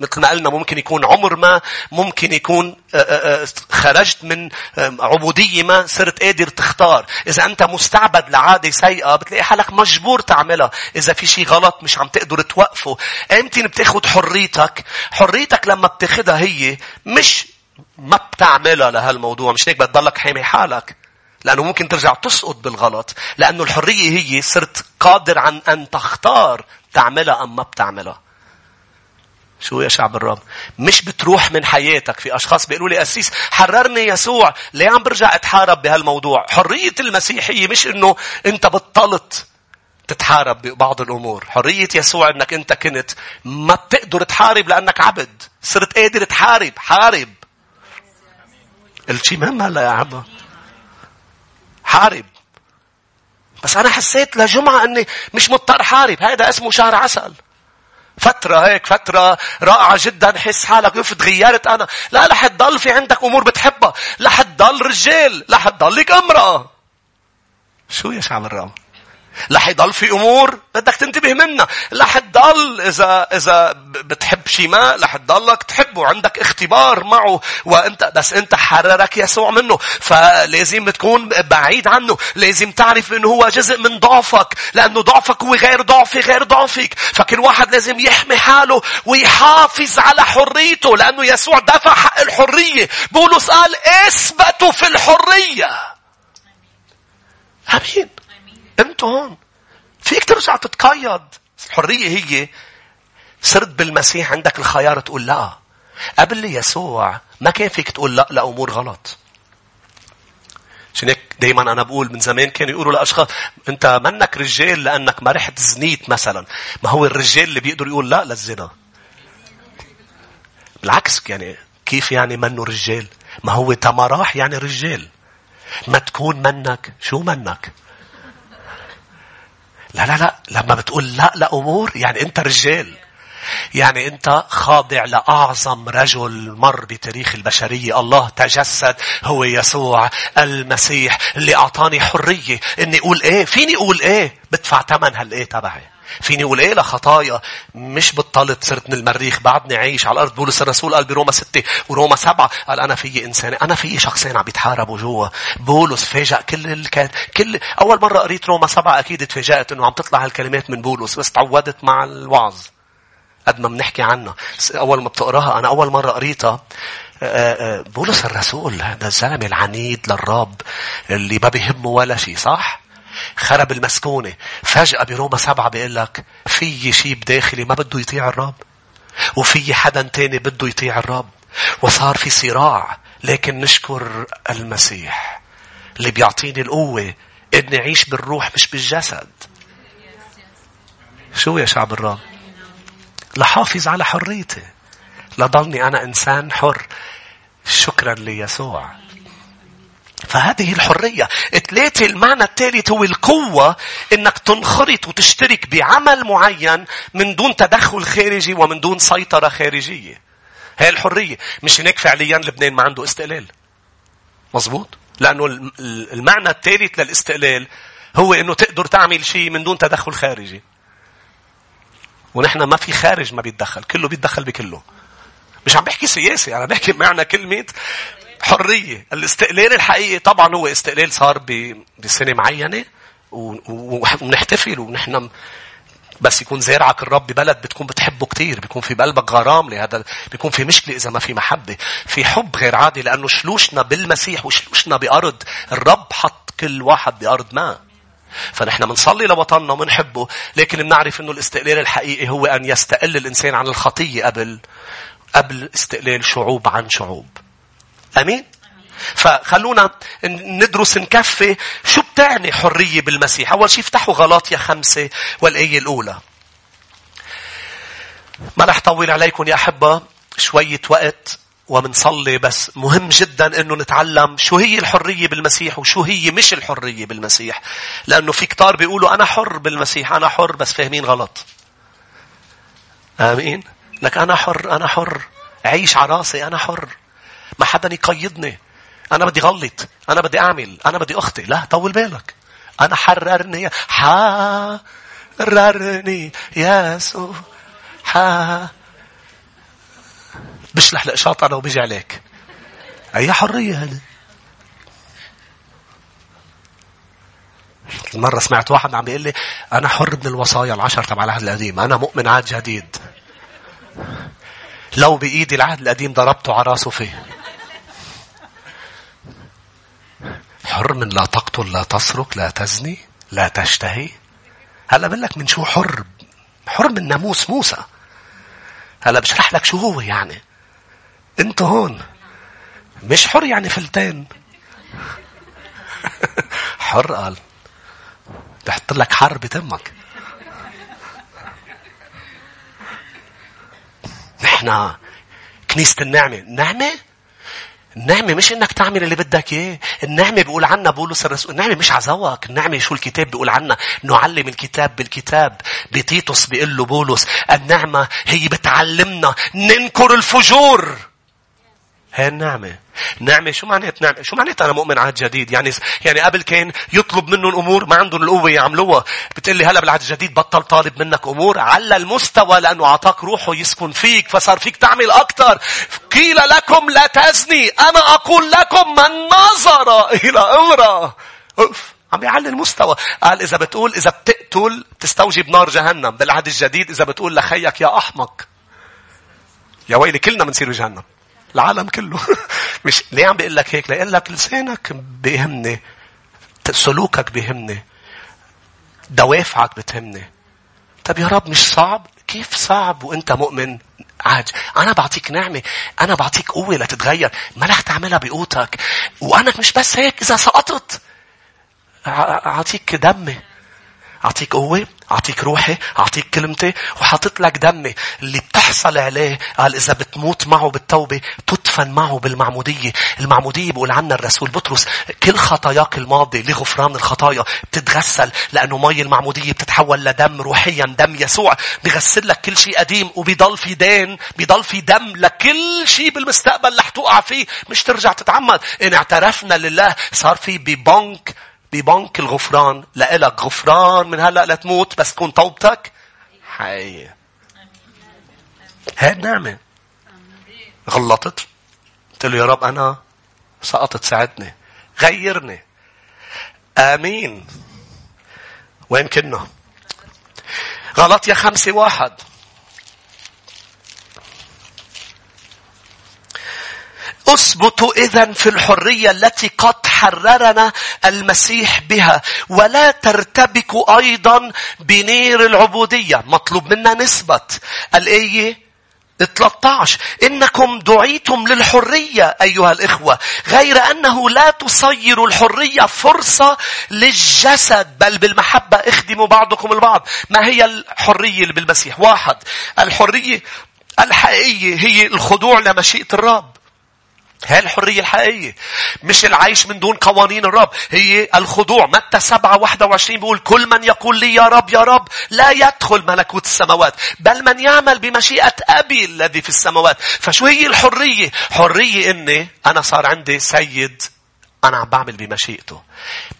Speaker 1: مثل ما قلنا ممكن يكون عمر ما ممكن يكون آه، آه، آه، خرجت من عبودية ما صرت قادر تختار. إذا أنت مستعبد لعادة سيئة بتلاقي حالك مجبور تعملها. إذا في شيء غلط مش عم تقدر توقفه. أمتى بتاخد حريتك. حريتك لما بتاخدها هي مش ما بتعملها لهالموضوع. مش هيك بتضلك حامي حالك؟ لأنه ممكن ترجع تسقط بالغلط. لأنه الحرية هي صرت قادر عن أن تختار تعملها أم ما بتعملها. شو يا شعب الرب؟ مش بتروح من حياتك. في أشخاص بيقولوا لي أسيس حررني يسوع. ليه عم برجع أتحارب بهالموضوع؟ حرية المسيحية مش إنه أنت بتطلت تتحارب ببعض الأمور. حرية يسوع إنك أنت كنت ما بتقدر تحارب لأنك عبد. صرت قادر تحارب. حارب. قلت شي مهم هلا يا عم. حارب. بس أنا حسيت لجمعة أني مش مضطر حارب هذا اسمه شهر عسل فترة هيك فترة رائعة جدا حس حالك يف تغيرت أنا. لا رح تضل في عندك أمور بتحبها. رح تضل رجال رح تضلك امرأة. شو يا شعب الرام؟ رح يضل في أمور بدك تنتبه منها. رح تضل إذا إذا بتحب شي ما رح تضلك تحبه. عندك اختبار معه وإنت بس إنت حررك يسوع منه. فلازم تكون بعيد عنه. لازم تعرف إنه هو جزء من ضعفك لأنه ضعفك هو غير ضعفي غير ضعفك. فكل واحد لازم يحمي حاله ويحافظ على حريته لأنه يسوع دفع حق الحرية. بولس قال إثبتوا في الحرية. آمين. انت هون. فيك ترجع تتقيد. الحرية هي صرت بالمسيح عندك الخيار تقول لا. قبل يسوع ما كان فيك تقول لا لأمور غلط. عشان هيك دايما أنا بقول من زمان كانوا يقولوا لأشخاص أنت منك رجال لأنك ما رحت زنيت مثلا. ما هو الرجال اللي بيقدر يقول لا للزنا. بالعكس يعني كيف يعني منه رجال؟ ما هو تمراح يعني رجال. ما تكون منك شو منك؟ لا لا لا لما بتقول لا لأمور يعني أنت رجال. يعني أنت خاضع لأعظم رجل مر بتاريخ البشرية. الله تجسد هو يسوع المسيح اللي أعطاني حرية إني أقول إيه. فيني أقول إيه؟ بدفع ثمن هالإيه تبعي. فيني أقول إيه لخطايا؟ مش بطلت صرت من المريخ. بعدني عايش على الأرض. بولس الرسول قال بروما ستة وروما سبعة. قال أنا في إنسان أنا في شخصين عم بيتحاربوا جوا. بولس فاجأ كل اللي كان كل أول مرة قريت روما سبعة أكيد تفاجأت إنه عم تطلع هالكلمات من بولس. بس تعودت مع الوعظ. قد ما بنحكي عنها أول ما بتقراها أنا أول مرة قريتها. آه، آه، بولس الرسول هذا الزلمة العنيد للرب اللي ما بيهمه ولا شيء صح؟ خرب المسكونة. فجأة بروما سبعة بيقول لك في شيء بداخلي ما بده يطيع الرب؟ وفي حدا تاني بده يطيع الرب؟ وصار في صراع. لكن نشكر المسيح اللي بيعطيني القوة إني أعيش بالروح مش بالجسد. شو يا شعب الرب؟ لحافظ على حريتي لضلني أنا إنسان حر شكرا ليسوع فهذه الحرية. ثلاثة المعنى الثالث هو القوة إنك تنخرط وتشترك بعمل معين من دون تدخل خارجي ومن دون سيطرة خارجية. هي الحرية. مش هناك فعليا لبنان ما عنده استقلال. مظبوط؟ لأنه المعنى الثالث للاستقلال هو إنه تقدر تعمل شيء من دون تدخل خارجي. ونحن ما في خارج ما بيتدخل. كله بيتدخل بكله. مش عم بحكي سياسي. أنا بحكي معنى كلمة حرية الاستقلال الحقيقي طبعا هو استقلال صار بسنة معينة ونحتفل ونحن بس يكون زارعك الرب ببلد بتكون بتحبه كتير بيكون في بقلبك غرام لهذا بيكون في مشكلة إذا ما في محبة في حب غير عادي لأنه شلوشنا بالمسيح وشلوشنا بأرض الرب حط كل واحد بأرض ما فنحن بنصلي لوطننا وبنحبه لكن بنعرف إنه الاستقلال الحقيقي هو أن يستقل الإنسان عن الخطية قبل قبل استقلال شعوب عن شعوب أمين؟ فخلونا ندرس نكفي شو بتعني حرية بالمسيح. أول شيء افتحوا غلاطيا خمسة والآية الأولى. ما رح طول عليكم يا أحبة شوية وقت ومنصلي بس مهم جدا إنه نتعلم شو هي الحرية بالمسيح وشو هي مش الحرية بالمسيح. لأنه في كتار بيقولوا أنا حر بالمسيح أنا حر بس فاهمين غلط. آمين. لك أنا حر أنا حر. عيش على راسي أنا حر. ما حدا يقيدني أنا بدي غلط أنا بدي أعمل أنا بدي أخطي لا طول بالك أنا حررني حررني يسوع حا بشلح الإشاط أنا وبيجي عليك. أي حرية هذه؟ مرة سمعت واحد عم بيقول لي أنا حر من الوصايا العشر تبع العهد القديم أنا مؤمن عهد جديد. لو بإيدي العهد القديم ضربته على راسه فيه. حر من لا تقتل لا تسرق لا تزني لا تشتهي. هلا بقول لك من شو حر؟ حر من ناموس موسى. هلا بشرح لك شو هو يعني. انت هون مش حر يعني فلتين حر قال بحط لك حر بتمك نحن كنيسة النعمة نعمة النعمة مش إنك تعمل اللي بدك إياه. النعمة بيقول عنا بولس الرسول. النعمة مش عزوك. النعمة شو الكتاب بيقول عنا. نعلم الكتاب بالكتاب. بتيتوس بيقول له بولس. النعمة هي بتعلمنا ننكر الفجور. هي النعمة. نعمة شو معنات نعمة؟ شو معنات أنا مؤمن عهد جديد؟ يعني يعني قبل كان يطلب منه الأمور ما عندهم القوة يعملوها. بتقول لي هلا بالعهد الجديد بطل طالب منك أمور على المستوى لأنه أعطاك روحه يسكن فيك فصار فيك تعمل أكثر. قيل لكم لا تزني أنا أقول لكم من نظر إلى امرأة. أوف. عم بيعلي المستوى. قال إذا بتقول إذا بتقتل تستوجب نار جهنم. بالعهد الجديد إذا بتقول لخيك يا أحمق. يا ويلي كلنا بنصير بجهنم. العالم كله. مش ليه عم بيقول لك هيك؟ ليقول لك لسانك بيهمني سلوكك بيهمني دوافعك بتهمني. طب يا رب مش صعب؟ كيف صعب وانت مؤمن؟ عاد أنا بعطيك نعمة أنا بعطيك قوة لتتغير. ما رح تعملها بقوتك. وأنا مش بس هيك إذا سقطت. أعطيك دمي أعطيك قوة أعطيك روحي أعطيك كلمتي وحاطط لك دمي اللي بتحصل عليه قال إذا بتموت معه بالتوبة تدفن معه بالمعمودية. المعمودية بيقول عنا الرسول بطرس كل خطاياك الماضية لغفران الخطايا بتتغسل لأنه مي المعمودية بتتحول لدم روحيا دم يسوع. بغسل لك كل شيء قديم وبيضل في دين بيضل في دم لكل شيء بالمستقبل رح توقع فيه. مش ترجع تتعمد. إن اعترفنا لله صار في ببنك ببنك الغفران لإلك غفران من هلأ لتموت بس تكون توبتك حية. هاي النعمة. غلطت. قلت له يا رب أنا سقطت ساعدني. غيرني. آمين. وين كنا؟ غلط يا خمسة واحد. اثبتوا إذا في الحرية التي قد حررنا المسيح بها. ولا ترتبكوا أيضا بنير العبودية. مطلوب منا نثبت الآية 13 إنكم دعيتم للحرية أيها الإخوة. غير أنه لا تصير الحرية فرصة للجسد. بل بالمحبة. اخدموا بعضكم البعض. ما هي الحرية اللي بالمسيح؟ واحد. الحرية الحقيقية هي الخضوع لمشيئة الرب. هي الحرية الحقيقية. مش العيش من دون قوانين الرب. هي الخضوع. متى سبعة واحدة وعشرين بيقول كل من يقول لي يا رب يا رب لا يدخل ملكوت السماوات. بل من يعمل بمشيئة أبي الذي في السماوات. فشو هي الحرية؟ حرية إني أنا صار عندي سيد أنا عم بعمل بمشيئته.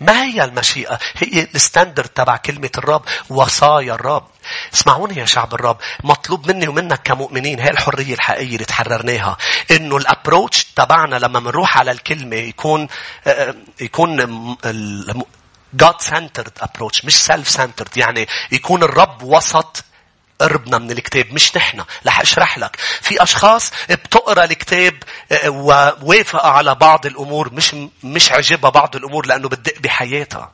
Speaker 1: ما هي المشيئة؟ هي الستاندرد تبع كلمة الرب وصايا الرب. اسمعوني يا شعب الرب مطلوب مني ومنك كمؤمنين هي الحرية الحقيقية اللي تحررناها إنه الابروتش تبعنا لما بنروح على الكلمة يكون آه، يكون God centered approach مش self centered يعني يكون الرب وسط قربنا من الكتاب مش نحن. رح أشرح لك. في أشخاص بتقرأ الكتاب آه، ووافقة على بعض الأمور مش مش عجبها بعض الأمور لأنه بتدق بحياتها.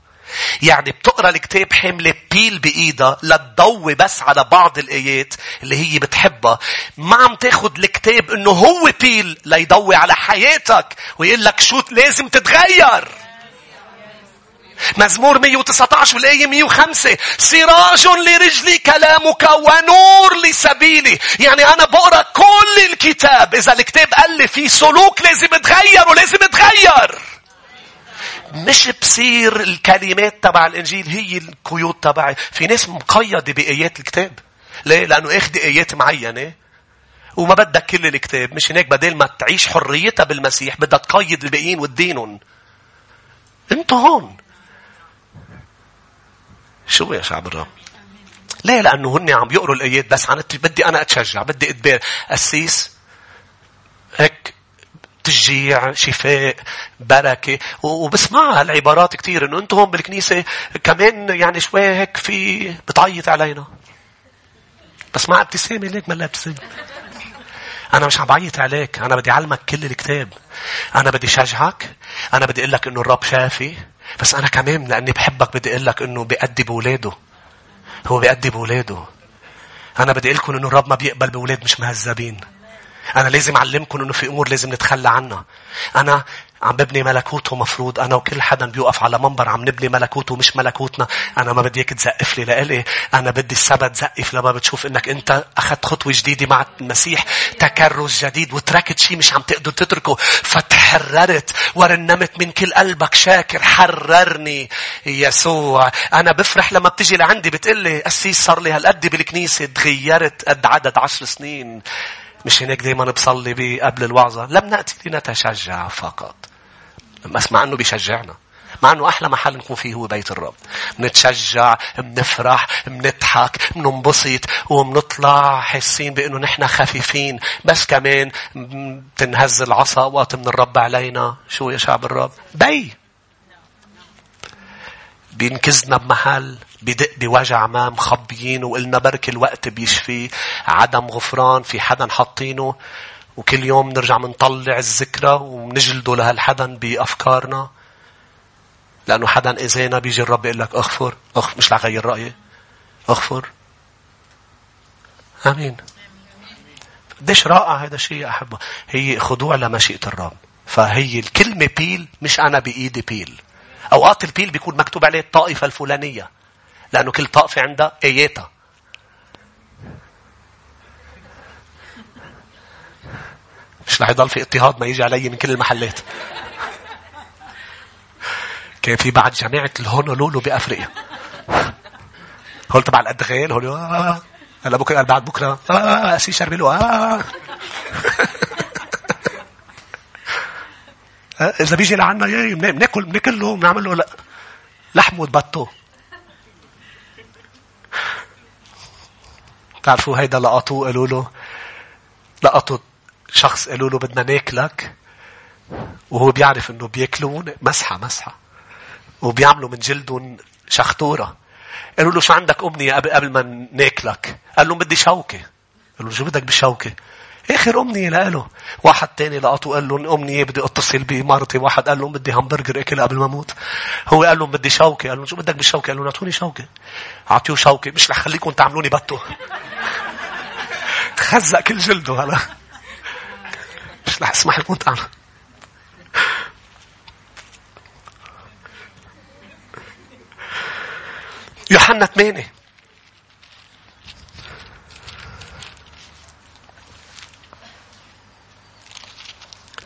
Speaker 1: يعني بتقرأ الكتاب حاملة بيل بإيدها لتضوي بس على بعض الآيات اللي هي بتحبها. ما عم تاخد الكتاب إنه هو بيل ليضوي على حياتك ويقول لك شو لازم تتغير. مزمور 119 والآية 105 سراج لرجلي كلامك ونور لسبيلي يعني أنا بقرأ كل الكتاب إذا الكتاب قال لي في سلوك لازم يتغير ولازم يتغير مش بصير الكلمات تبع الإنجيل هي القيود تبعي. في ناس مقيدة بآيات الكتاب. ليه؟ لأنه أخذ آيات معينة وما بدك كل الكتاب. مش هناك بدل ما تعيش حريتها بالمسيح بدها تقيد الباقيين وتدينهم. أنتوا هون. شو يا شعب الرب؟ ليه؟ لأنه هن عم يقروا الآيات بس عن بدي أنا أتشجع، بدي أتبار. أسيس هيك تشجيع شفاء بركة وبسمع هالعبارات كثير إنه أنتم هون بالكنيسة كمان يعني شوي هيك في بتعيط علينا بسمع ابتسامة ليك ملا ابتسامة أنا مش عم بعيط عليك أنا بدي أعلمك كل الكتاب أنا بدي شجعك أنا بدي أقول لك إنه الرب شافي بس أنا كمان لأني بحبك بدي أقول لك إنه بيأدب أولاده هو بيأدب أولاده أنا بدي أقول لكم إنه الرب ما بيقبل بأولاد مش مهذبين. أنا لازم أعلمكم إنه في أمور لازم نتخلى عنها. أنا عم ببني ملكوته مفروض أنا وكل حدا بيوقف على منبر عم نبني ملكوته مش ملكوتنا. أنا ما بدي إياك تزقف لي لإلي. أنا بدي السبت تزقف لما بتشوف إنك أنت أخذت خطوة جديدة مع المسيح. تكرس جديد وتركت شيء مش عم تقدر تتركه. فتحررت ورنمت من كل قلبك شاكر. حررني يسوع. أنا بفرح لما بتجي لعندي بتقلي قسيس صار لي هالقد بالكنيسة. تغيرت قد عدد عشر سنين. مش هيك دايما بصلي قبل الوعظة. لم نأتي لنتشجع فقط. بس مع إنه بيشجعنا. مع إنه أحلى محل نكون فيه هو بيت الرب. بنتشجع بنفرح بنضحك بننبسط وبنطلع حاسين بإنه نحن خفيفين. بس كمان بتنهز العصا وقت من الرب علينا. شو يا شعب الرب؟ بي. بينكزنا بمحل بدق بوجع ما مخبيين وقلنا برك الوقت بيشفي. عدم غفران في حدا حاطينه. وكل يوم نرجع منطلع الذكرى ونجلده لهالحدا بأفكارنا. لأنه حدا إذانا بيجي الرب يقول لك أغفر أغفر مش لغير رأيي. أغفر. آمين. قديش رائع هذا الشيء يا أحبة. هي خضوع لمشيئة الرب. فهي الكلمة بيل مش أنا بإيدي بيل. أوقات البيل بيكون مكتوب عليه الطائفة الفلانية. لأنه كل طائفة عندها آياتها مش رح يضل في اضطهاد ما يجي علي من كل المحلات. كان في بعد جامعة الهونولولو بأفريقيا. هول تبع الأدغال هول آه هلا بكرة قال بعد بكرة. آه سي شربلو آه إذا بيجي لعنا بناكل بناكل له بنعمل له لحم وتبطه. تعرفوا هيدا لقطوه قالوا له لقطوا شخص قالوا له بدنا ناكلك وهو بيعرف إنه بياكلون مسحة مسحة. وبيعملوا من جلدهم شخطورة. قالوا له شو عندك أمنية قبل ما ناكلك؟ قال له بدي شوكة. قالوا له شو بدك بشوكة آخر أمنية لقاله واحد تاني لقطه قال لهم أمنية بدي أتصل بمرتي واحد قال لهم بدي همبرجر أكل قبل ما أموت. هو قال لهم بدي شوكة. قال لهم شو بدك بالشوكة؟ قال لهم أعطوني شوكة. أعطيه شوكة. مش رح تعملوني بطه خزق كل جلده هلا. مش رح اسمح لكم تعمل يوحنا 8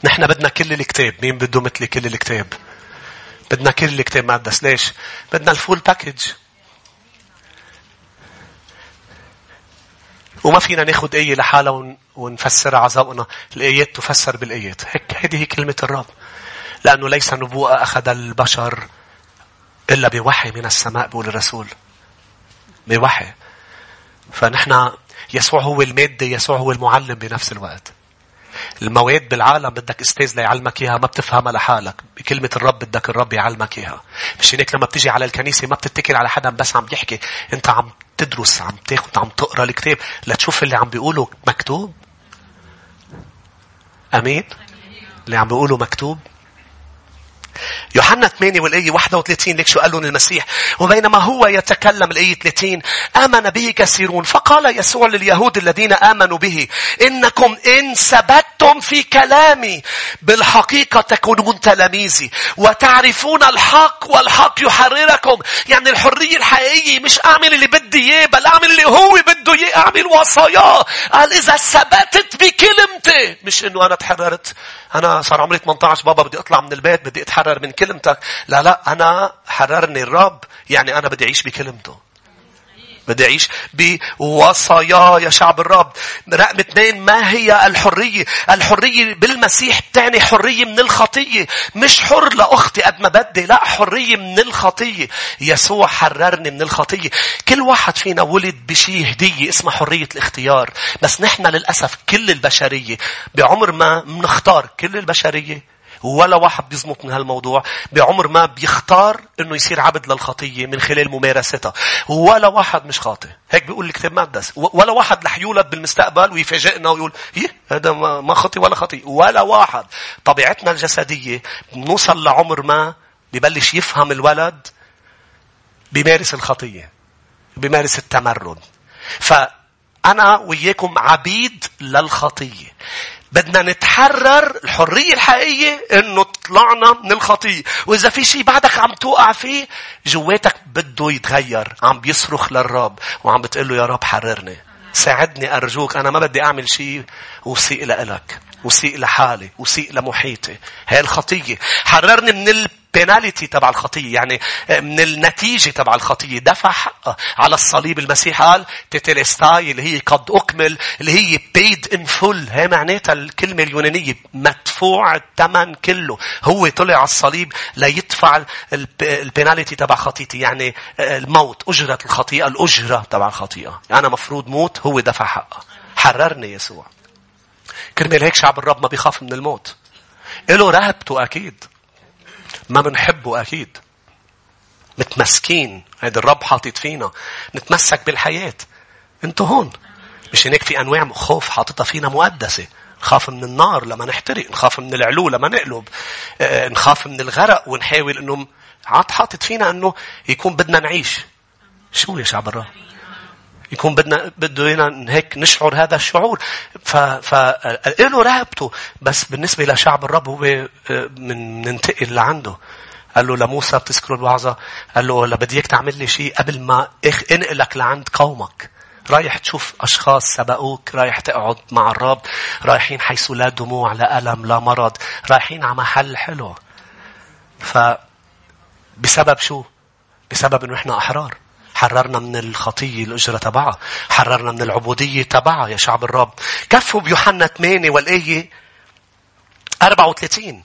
Speaker 1: نحن بدنا كل الكتاب. مين بده مثل كل الكتاب؟ بدنا كل الكتاب مقدس. ليش؟ بدنا الفول باكج وما فينا ناخد آية لحالها ونفسرها على. الآيات تفسر بالآيات. هيك هذه كلمة الرب. لأنه ليس نبوءة أخذ البشر إلا بوحي من السماء بقول الرسول. بوحي. فنحن يسوع هو المادة يسوع هو المعلم بنفس الوقت. المواد بالعالم بدك أستاذ ليعلمك إياها ما بتفهمها لحالك بكلمة الرب بدك الرب يعلمك إياها مش هيك لما بتيجي على الكنيسة ما بتتكل على حدا بس عم يحكي أنت عم تدرس عم تاخد عم تقرأ الكتاب لتشوف اللي عم بيقوله مكتوب؟ أمين؟ اللي عم بيقوله مكتوب؟ يوحنا 8 والآية 31 لك شو قال لهم المسيح؟ وبينما هو يتكلم الآية 30 آمن به كثيرون فقال يسوع لليهود الذين آمنوا به إنكم إن ثبتتم في كلامي بالحقيقة تكونون تلاميذي وتعرفون الحق والحق يحرركم. يعني الحرية الحقيقية مش أعمل اللي بدي إياه بل أعمل اللي هو بده إياه أعمل وصاياه. قال إذا ثبتت بكلمتي مش إنه أنا تحررت أنا صار عمري 18 بابا بدي أطلع من البيت بدي أتحرر من كلمتك لا لا أنا حررني الرب يعني أنا بدي أعيش بكلمته بدي أعيش بوصايا يا شعب الرب. رقم اثنين ما هي الحرية؟ الحرية بالمسيح بتعني حرية من الخطية. مش حر لأختي قد ما بدي. لا حرية من الخطية. يسوع حررني من الخطية. كل واحد فينا ولد بشيء هدية اسمها حرية الاختيار. بس نحن للأسف كل البشرية بعمر ما بنختار كل البشرية ولا واحد بيزمط من هالموضوع. بعمر ما بيختار إنه يصير عبد للخطية من خلال ممارستها ولا واحد مش خاطئ. هيك بيقول الكتاب المقدس ولا واحد رح يولد بالمستقبل ويفاجئنا ويقول يه هذا ما خطي ولا خطي ولا واحد. طبيعتنا الجسدية بنوصل لعمر ما ببلش يفهم الولد بيمارس الخطية بيمارس التمرد. فأنا وياكم عبيد للخطية. بدنا نتحرر الحرية الحقيقية إنه طلعنا من الخطية. وإذا في شيء بعدك عم توقع فيه جواتك بده يتغير. عم بيصرخ للرب وعم بتقول له يا رب حررني. ساعدني أرجوك أنا ما بدي أعمل شيء أسيء لك. أسيء لحالي وأسيء لمحيطي هي الخطية حررني من البيناليتي تبع الخطية يعني من النتيجة تبع الخطية. دفع حقه على الصليب المسيح قال τετέλεσται اللي هي قد أكمل اللي هي paid in full. هي معناتها الكلمة اليونانية مدفوع الثمن كله. هو طلع على الصليب ليدفع البيناليتي تبع خطيتي يعني الموت أجرة الخطيئة الأجرة تبع الخطيئة. أنا مفروض موت هو دفع حقه حررني يسوع. كرمال هيك شعب الرب ما بيخاف من الموت. إله رهبته أكيد. ما بنحبه أكيد. متمسكين. هيدا الرب حاطط فينا. نتمسك بالحياة. أنتوا هون. مش هيك في أنواع خوف حاططها فينا مقدسة. نخاف من النار لما نحترق. نخاف من العلو لما نقلب. آه، نخاف من الغرق ونحاول إنه عاد حاطط فينا إنه يكون بدنا نعيش. شو يا شعب الرب؟ يكون بدنا بده لنا هيك نشعر هذا الشعور. ف ف له رهبته بس بالنسبة لشعب الرب هو آه، من ننتقل لعنده. قال له لموسى بتذكروا الوعظة؟ قال له بدي إياك تعمل لي شيء قبل ما انقلك لعند قومك. رايح تشوف أشخاص سبقوك رايح تقعد مع الرب رايحين حيث لا دموع لا ألم لا مرض رايحين على محل حلو. ف بسبب شو؟ بسبب إنه إحنا أحرار. حررنا من الخطية الأجرة تبعها حررنا من العبودية تبعها يا شعب الرب. كفوا بيوحنا 8 والآية 34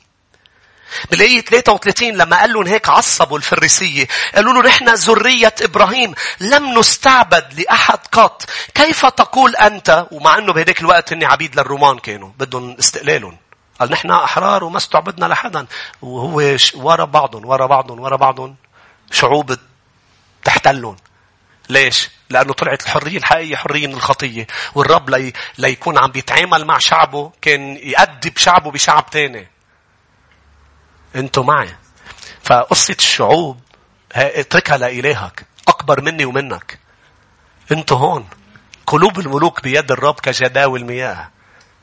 Speaker 1: بالآية 33 لما قال لهم هيك عصبوا الفريسية قالوا له نحن ذرية إبراهيم لم نستعبد لأحد قط. كيف تقول أنت؟ ومع أنه بهديك الوقت إني عبيد للرومان كانوا بدهم استقلالهم. قال نحن أحرار وما استعبدنا لحدا. وهو ورا بعضهم ورا بعضهم ورا بعضهم. شعوب تحتلون ليش؟ لأنه طلعت الحرية الحقيقية حرية من الخطية. والرب لي... ليكون عم بيتعامل مع شعبه كان يأدب شعبه بشعب تاني. أنتوا معي. فقصة الشعوب اتركها لإلهك. أكبر مني ومنك. أنتوا هون. قلوب الملوك بيد الرب كجداول مياه.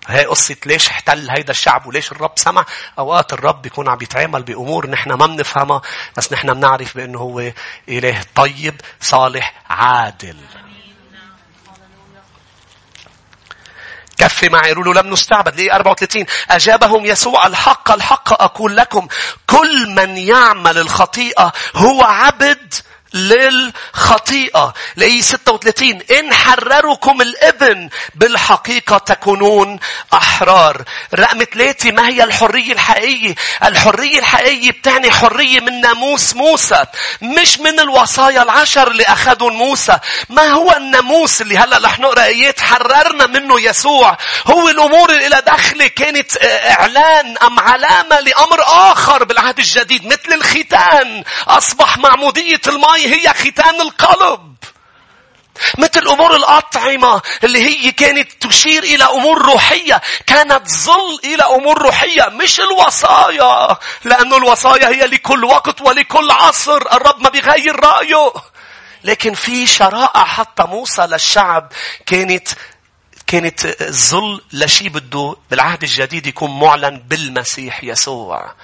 Speaker 1: هي قصة ليش احتل هيدا الشعب وليش الرب سمع. أوقات الرب بيكون عم يتعامل بأمور نحن ما بنفهمها بس نحن بنعرف بأنه هو إله طيب صالح عادل. كفي معي يقولوا لم نستعبد ليه 34 أجابهم يسوع الحق الحق أقول لكم كل من يعمل الخطيئة هو عبد للخطيئة. لأي 36 إن حرركم الإبن بالحقيقة تكونون أحرار. رقم ثلاثة ما هي الحرية الحقيقية؟ الحرية الحقيقية بتعني حرية من ناموس موسى. مش من الوصايا العشر اللي أخذهم موسى. ما هو الناموس اللي هلأ رح نقرأ آيات حررنا منه يسوع. هو الأمور اللي إلى دخله كانت آه، إعلان أم علامة لأمر آخر بالعهد الجديد مثل الختان. أصبح معمودية الماء هي ختان القلب. مثل أمور الأطعمة اللي هي كانت تشير إلى أمور روحية. كانت ظل إلى أمور روحية مش الوصايا. لأنه الوصايا هي لكل وقت ولكل عصر. الرب ما بيغير رأيه. لكن في شرائع حتى موسى للشعب كانت كانت ظل لشي بده بالعهد الجديد يكون معلن بالمسيح يسوع.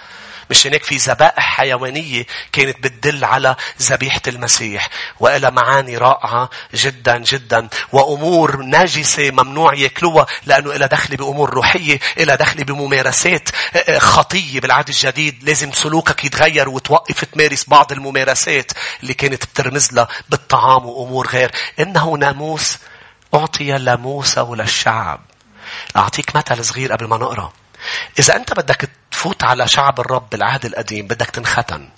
Speaker 1: مش هناك في ذبائح حيوانية كانت بتدل على ذبيحة المسيح. وإلى معاني رائعة جدا جدا. وأمور ناجسة ممنوع ياكلوها لأنه إلى دخل بأمور روحية إلى دخل بممارسات آه، آه، خطية بالعهد الجديد. لازم سلوكك يتغير وتوقف تمارس بعض الممارسات اللي كانت بترمز لها بالطعام وأمور غير. إنه ناموس أعطي لموسى وللشعب. أعطيك مثل صغير قبل ما نقرأ. إذا أنت بدك تفوت على شعب الرب بالعهد القديم بدك تنختن.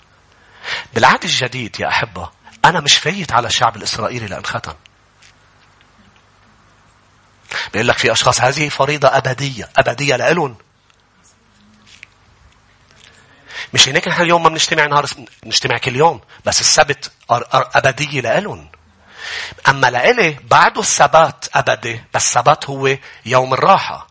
Speaker 1: بالعهد الجديد يا أحبة أنا مش فايت على الشعب الإسرائيلي لأنختن. بيقول لك في أشخاص هذه فريضة أبدية أبدية لإلهم مش هناك نحن اليوم ما بنجتمع نهار بنجتمع كل يوم بس السبت أبدية لإلهم أما لإلي بعده السبت أبدي بس السبت هو يوم الراحة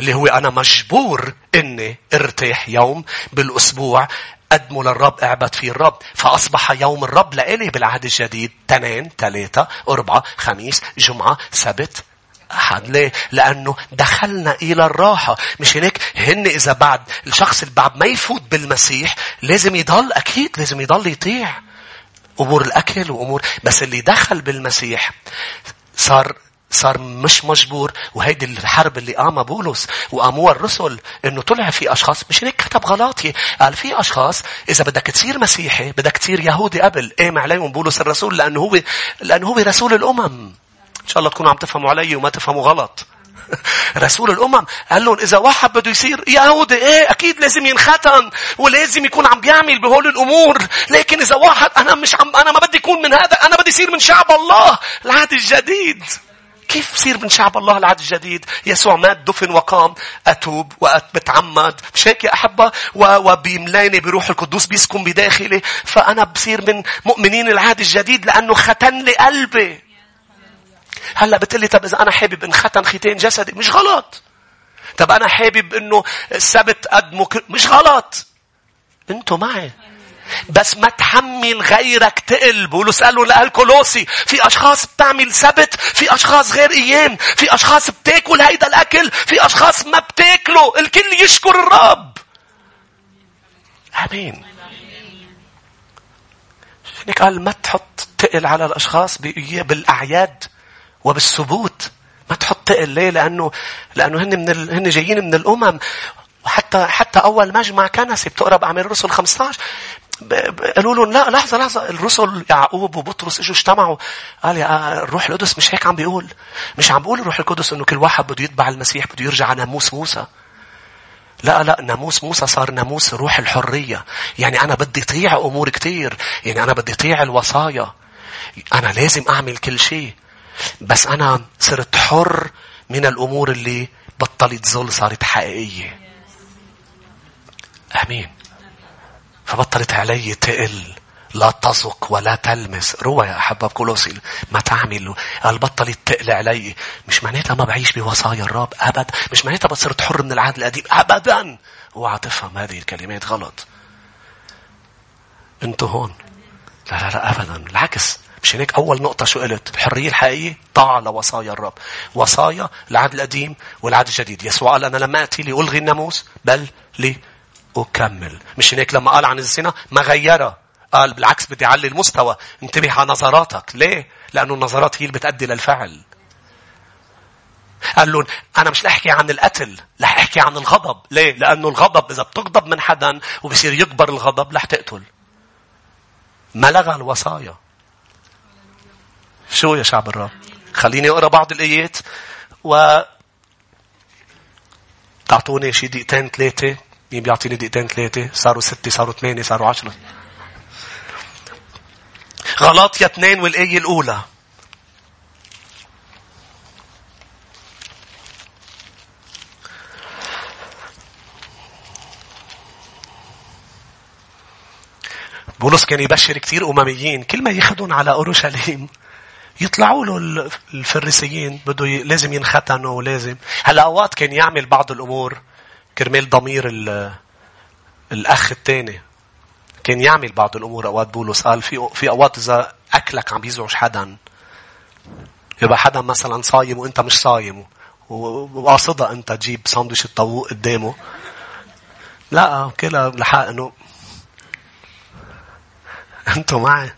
Speaker 1: اللي هو أنا مجبور إني أرتاح يوم بالأسبوع قدموا للرب أعبد فيه الرب فأصبح يوم الرب لإلي بالعهد الجديد تنين ثلاثة أربعة خميس جمعة سبت أحد ليه؟ لأنه دخلنا إلى الراحة. مش هيك هن إذا بعد الشخص اللي بعد ما يفوت بالمسيح لازم يضل أكيد لازم يضل يطيع. أمور الأكل وأمور بس اللي دخل بالمسيح صار صار مش مجبور. وهيدي الحرب اللي قامها بولس وقاموها الرسل إنه طلع في أشخاص مش هيك كتب غلاطي. قال في أشخاص إذا بدك تصير مسيحي بدك تصير يهودي قبل قام عليهم بولس الرسول لأنه هو لأنه هو رسول الأمم. إن شاء الله تكونوا عم تفهموا علي وما تفهموا غلط. رسول الأمم. قال لهم إذا واحد بده يصير يهودي إيه أكيد لازم ينختن ولازم يكون عم بيعمل بهول الأمور. لكن إذا واحد أنا مش عم أنا ما بدي يكون من هذا أنا بدي يصير من شعب الله. العهد الجديد. كيف بصير من شعب الله العهد الجديد؟ يسوع مات دفن وقام. أتوب وبتعمد مش هيك يا أحبة؟ وبيملاني بروح القدوس بيسكن بداخلي. فأنا بصير من مؤمنين العهد الجديد لأنه ختن لي قلبي. هلأ بتقلي طب إذا أنا حابب انختن ختان جسدي مش غلط. طب أنا حابب إنه السبت قد مش غلط. أنتوا معي. بس ما تحمل غيرك تقل. قال له لأهل كولوسي في أشخاص بتعمل سبت في أشخاص غير أيام في أشخاص بتاكل هيدا الأكل في أشخاص ما بتاكله الكل يشكر الرب. آمين. هيك قال؟ ما تحط تقل على الأشخاص بالأعياد وبالثبوت. ما تحط تقل. ليه؟ لأنه لأنه هن من ال... هن جايين من الأمم. وحتى حتى أول مجمع كنسي بتقرأ بأعمال الرسل 15 قالوا لهم لا لحظة لحظة الرسل يعقوب وبطرس اجوا اجتمعوا؟ قال يا الروح القدس مش هيك عم بيقول مش عم بيقول الروح القدس إنه كل واحد بده يتبع المسيح بده يرجع على ناموس موسى. لا لا ناموس موسى صار ناموس روح الحرية. يعني أنا بدي طيع أمور كتير. يعني أنا بدي طيع الوصايا. أنا لازم أعمل كل شيء. بس أنا صرت حر من الأمور اللي بطلت ظل صارت حقيقية. أمين. فبطلت علي تقل. لا تزق ولا تلمس. روى يا أحباب كولوسي ما تعمل. قال بطلت تقل علي. مش معناتها ما بعيش بوصايا الرب. أبد. مش معناتها بصرت حر من العهد القديم. أبدا. اوعى تفهم هذه الكلمات غلط. أنتوا هون. لا لا لا أبدا. العكس. مش هيك أول نقطة شو قلت الحرية الحقيقية. طاعة لوصايا الرب. وصايا العهد القديم والعهد الجديد. يسوع قال أنا لما أتي لألغي الناموس بل لي أكمل. مش هيك لما قال عن الزنا؟ ما غيرها قال بالعكس بدي أعلي المستوى. انتبه على نظراتك. ليه؟ لأنه النظرات هي اللي بتأدي للفعل. قال لهم أنا مش أحكي عن القتل رح أحكي عن الغضب. ليه؟ لأنه الغضب إذا بتغضب من حدا وبصير يكبر الغضب رح تقتل. ما لغى الوصايا. شو يا شعب الرب؟ خليني أقرأ بعض الآيات و تعطوني شي دقيقتين ثلاثة. مين بيعطيني دقيقتين ثلاثة صاروا ستة صاروا ثمانية صاروا عشرة. غلاطيا اثنين والآية الأولى. بولس كان يبشر كثير أمميين. كل ما ياخذون على أورشليم يطلعوا له الفريسيين بده ي... لازم ينختنوا ولازم. هلأ أوقات كان يعمل بعض الأمور. كرمال ضمير الأخ الثاني كان يعمل بعض الأمور أوقات بولس. قال في في أوقات إذا أكلك عم بيزعج حدا يبقى حدا مثلا صايم وأنت مش صايم وقاصدها أنت تجيب ساندويش الطاووق قدامه. لا كلها لحق إنه أنتوا معي.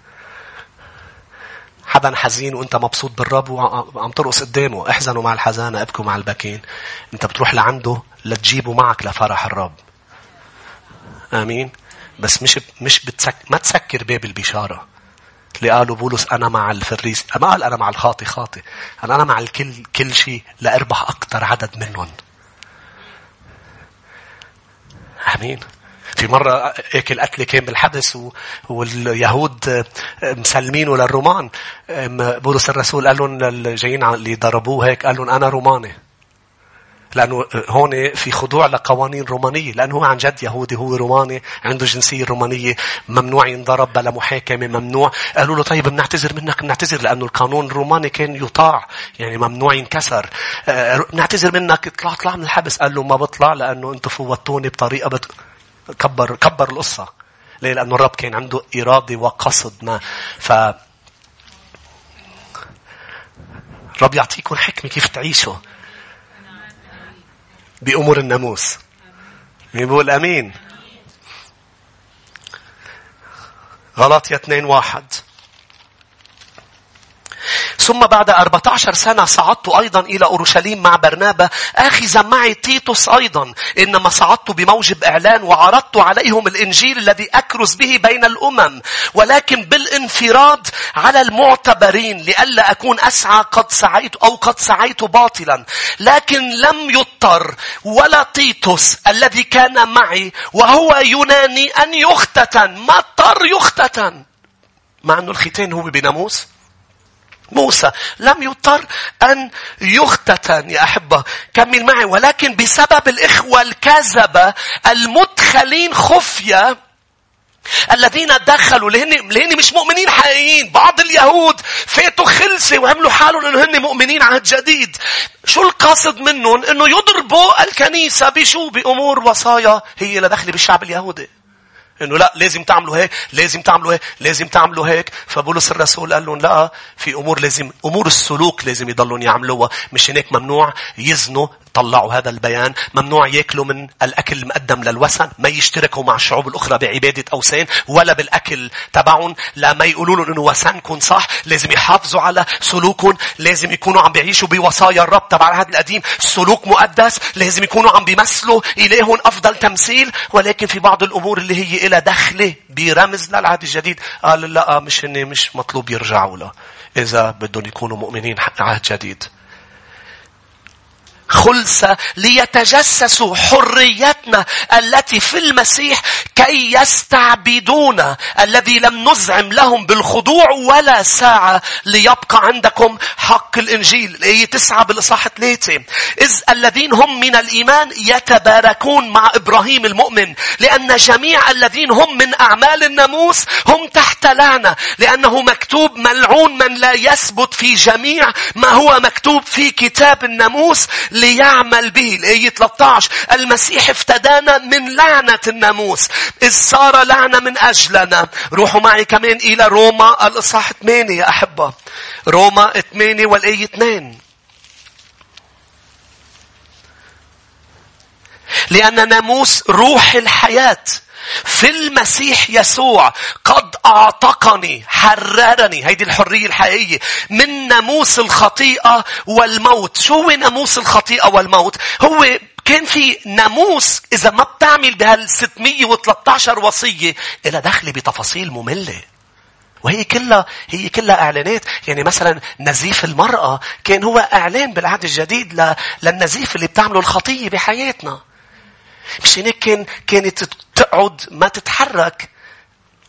Speaker 1: حدا حزين وانت مبسوط بالرب وعم ترقص قدامه. احزنوا مع الحزانة ابكوا مع البكين. انت بتروح لعنده لتجيبه معك لفرح الرب. آمين. بس مش مش بتسك ما تسكر باب البشارة. اللي قالوا بولس أنا مع الفريس ما قال أنا مع الخاطي خاطي. قال أنا مع الكل كل شيء لأربح أكثر عدد منهم. آمين. في مرة هيك القتل كان بالحبس واليهود مسلمينه للرومان بولس الرسول قال لهم الجايين اللي ضربوه هيك قال لهم أنا روماني. لأنه هون في خضوع لقوانين رومانية لأنه هو عن جد يهودي هو روماني عنده جنسية رومانية ممنوع ينضرب بلا محاكمة ممنوع. قالوا له طيب بنعتذر منك بنعتذر لأنه القانون الروماني كان يطاع يعني ممنوع ينكسر. آه، بنعتذر منك اطلع اطلع من الحبس. قال له ما بطلع لأنه أنتم فوتوني بطريقة بت... كبر كبر القصة. ليه؟ لأنه الرب كان عنده إرادة وقصد ما. ف رب يعطيكم حكمة كيف تعيشوا. بأمور الناموس. مين بيقول أمين؟ غلط يا اثنين واحد. ثم بعد 14 سنة صعدت أيضا إلى أورشليم مع برنابا آخذا معي تيتوس أيضا. إنما صعدت بموجب إعلان وعرضت عليهم الإنجيل الذي أكرز به بين الأمم. ولكن بالانفراد على المعتبرين لئلا أكون أسعى قد سعيت أو قد سعيت باطلا. لكن لم يضطر ولا تيتوس الذي كان معي وهو يوناني أن يختتن. ما اضطر يختتن. مع أنه الختان هو بناموس. موسى لم يضطر أن يختتن يا أحبة كمل معي ولكن بسبب الإخوة الكذبة المدخلين خفية الذين دخلوا لهن, لهن مش مؤمنين حقيقيين بعض اليهود فاتوا خلسة وعملوا حالهم إنه هن مؤمنين عهد جديد. شو القاصد منهم؟ إنه يضربوا الكنيسة بشو؟ بأمور وصايا هي لدخل بالشعب اليهودي. انه لا لازم تعملوا هيك لازم تعملوا هيك لازم تعملوا هيك. فبولس الرسول قال لهم لا في أمور لازم أمور السلوك لازم يضلون يعملوها. مش هيك ممنوع. يزنوا طلعوا هذا البيان. ممنوع ياكلوا من الأكل المقدم للوثن ما يشتركوا مع الشعوب الأخرى بعبادة أوثان ولا بالأكل تبعهم. لا ما يقولوا لهم إنه وثنكم صح لازم يحافظوا على سلوكهم لازم يكونوا عم بيعيشوا بوصايا الرب تبع العهد القديم. سلوك مقدس لازم يكونوا عم بيمثلوا إلههم أفضل تمثيل. ولكن في بعض الأمور اللي هي لها دخله برمز للعهد الجديد قال لا مش هن مش مطلوب يرجعوا له إذا بدهم يكونوا مؤمنين عهد جديد. خلصة ليتجسسوا حريتنا التي في المسيح كي يستعبدون الذي لم نزعم لهم بالخضوع ولا ساعة ليبقى عندكم حق الإنجيل. الآية تسعة بالإصحاح ثلاثة. إذ الذين هم من الإيمان يتباركون مع إبراهيم المؤمن لأن جميع الذين هم من أعمال الناموس هم تحت لعنة لأنه مكتوب ملعون من لا يثبت في جميع ما هو مكتوب في كتاب الناموس ليعمل به. الآية 13 المسيح افتدانا من لعنة الناموس. إذ صار لعنة من أجلنا. روحوا معي كمان إلى روما. الإصحاح 8 يا أحبة. روما 8 والآية 2 لأن ناموس روح الحياة. في المسيح يسوع قد أعتقني حررني. هيدي الحرية الحقيقية. من ناموس الخطيئة والموت. شو هو ناموس الخطيئة والموت؟ هو كان في ناموس إذا ما بتعمل بهال 613 وصية إلى دخل بتفاصيل مملة. وهي كلها هي كلها إعلانات. يعني مثلا نزيف المرأة كان هو إعلان بالعهد الجديد للنزيف اللي بتعمله الخطيه بحياتنا. مش هيك كان كانت تقعد ما تتحرك.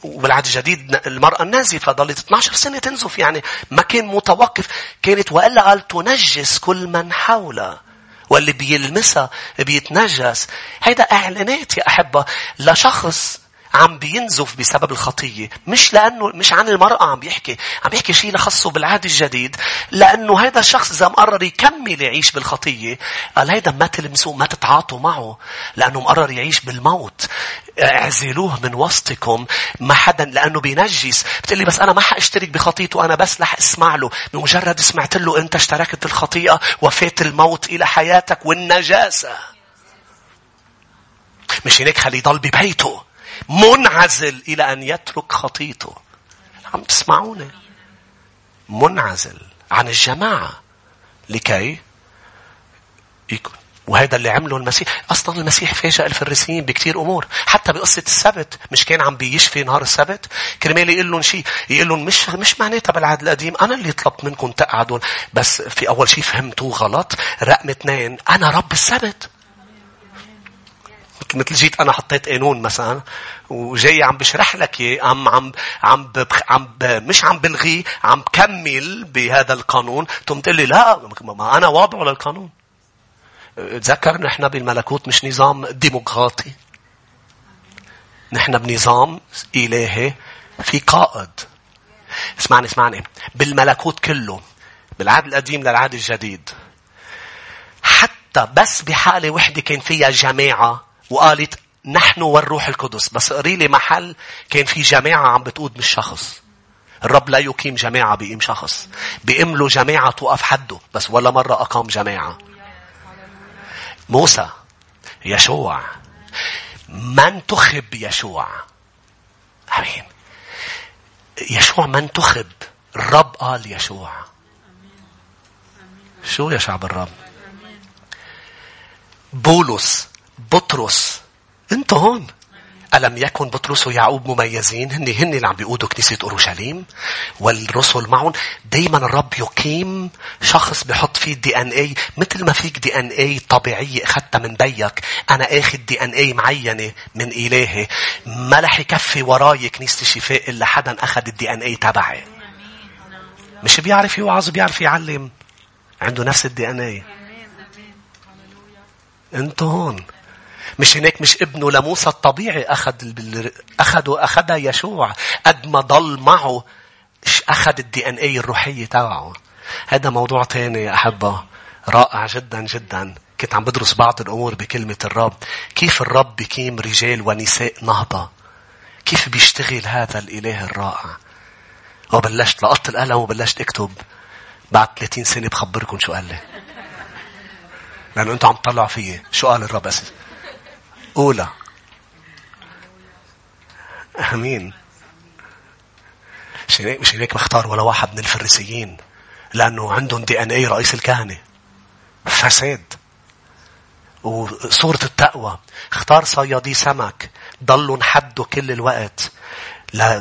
Speaker 1: وبالعهد الجديد المرأة النازفة ضلت 12 سنة تنزف يعني ما كان متوقف. كانت وإلا قال تنجس كل من حولها واللي بيلمسها بيتنجس. هيدا إعلانات يا أحبة. لشخص عم بينزف بسبب الخطية. مش لأنه مش عن المرأة عم بيحكي. عم بيحكي شيء لخصه بالعهد الجديد. لأنه هذا الشخص إذا مقرر يكمل يعيش بالخطية قال هيدا ما تلمسوه ما تتعاطوا معه. لأنه مقرر يعيش بالموت. اعزلوه من وسطكم. ما حدا لأنه بينجس. بتقلي بس أنا ما حأشترك بخطيته أنا بس رح أسمع له. بمجرد سمعت له أنت اشتركت بالخطيئة وفات الموت إلى حياتك والنجاسة. مش هيك خليه يضل ببيته. منعزل إلى أن يترك خطيته. عم تسمعوني؟ منعزل عن الجماعة. لكي يكون وهذا اللي عمله المسيح. أصلا المسيح فاجأ الفريسيين بكثير أمور. حتى بقصة السبت مش كان عم بيشفي نهار السبت؟ كرمال يقول لهم شيء. يقول لهم مش مش معناتها بالعهد القديم. أنا اللي طلبت منكم تقعدوا. بس في أول شيء فهمتوه غلط. رقم اثنين أنا رب السبت. مثل جيت أنا حطيت قانون مثلا وجاي عم بشرح لك إياه عم عم عم ببخ عم ب مش عم بلغيه عم بكمل بهذا القانون. ثم تقول لي لا ما أنا واضعه للقانون. تذكر نحن بالملكوت مش نظام ديمقراطي. نحن بنظام إلهي في قائد. اسمعني اسمعني. بالملكوت كله بالعهد القديم للعهد الجديد حتى بس بحالة وحدة كان فيها جماعة وقالت نحن والروح القدس. بس قري لي محل كان في جماعة عم بتقود مش شخص. الرب لا يقيم جماعة بيقيم شخص. بيقيم له جماعة توقف حده بس ولا مرة أقام جماعة. موسى يشوع. من تخب يشوع؟ آمين. يشوع من تخب. الرب قال يشوع. شو يا شعب الرب؟ بولس بطرس. أنتوا هون. ألم يكن بطرس ويعقوب مميزين؟ هن هن اللي عم بيقودوا كنيسة أورشليم. والرسل معهم دايما الرب يقيم شخص بحط فيه DNA مثل ما فيك DNA طبيعية أخذتها من بيك أنا آخذ DNA معينة من إلهي. ما رح يكفي وراي كنيسة الشفاء إلا حدا أخذ ال DNA تبعي. مش بيعرف يوعظ بيعرف يعلم. عنده نفس ال DNA أنتوا هون. مش هناك مش ابنه لموسى الطبيعي أخذ أخذه أخذها يشوع. قد ما ضل معه أخذ الدي إن اي الروحية تبعه هذا موضوع تاني يا أحبة. رائع جدا جدا. كنت عم بدرس بعض الأمور بكلمة الرب. كيف الرب بيقيم رجال ونساء نهضة؟ كيف بيشتغل هذا الإله الرائع؟ وبلشت لقطت القلم وبلشت أكتب. بعد 30 سنة بخبركم شو قال لي. لأنه أنتم عم تطلعوا فيي. شو قال الرب أساس؟ أولى. أمين. مش هيك مش هيك بختار ولا واحد من الفريسيين لأنه عندهم دي إن اي رئيس الكهنة. فساد. وصورة التقوى. اختار صيادي سمك. ضلوا نحدوا كل الوقت.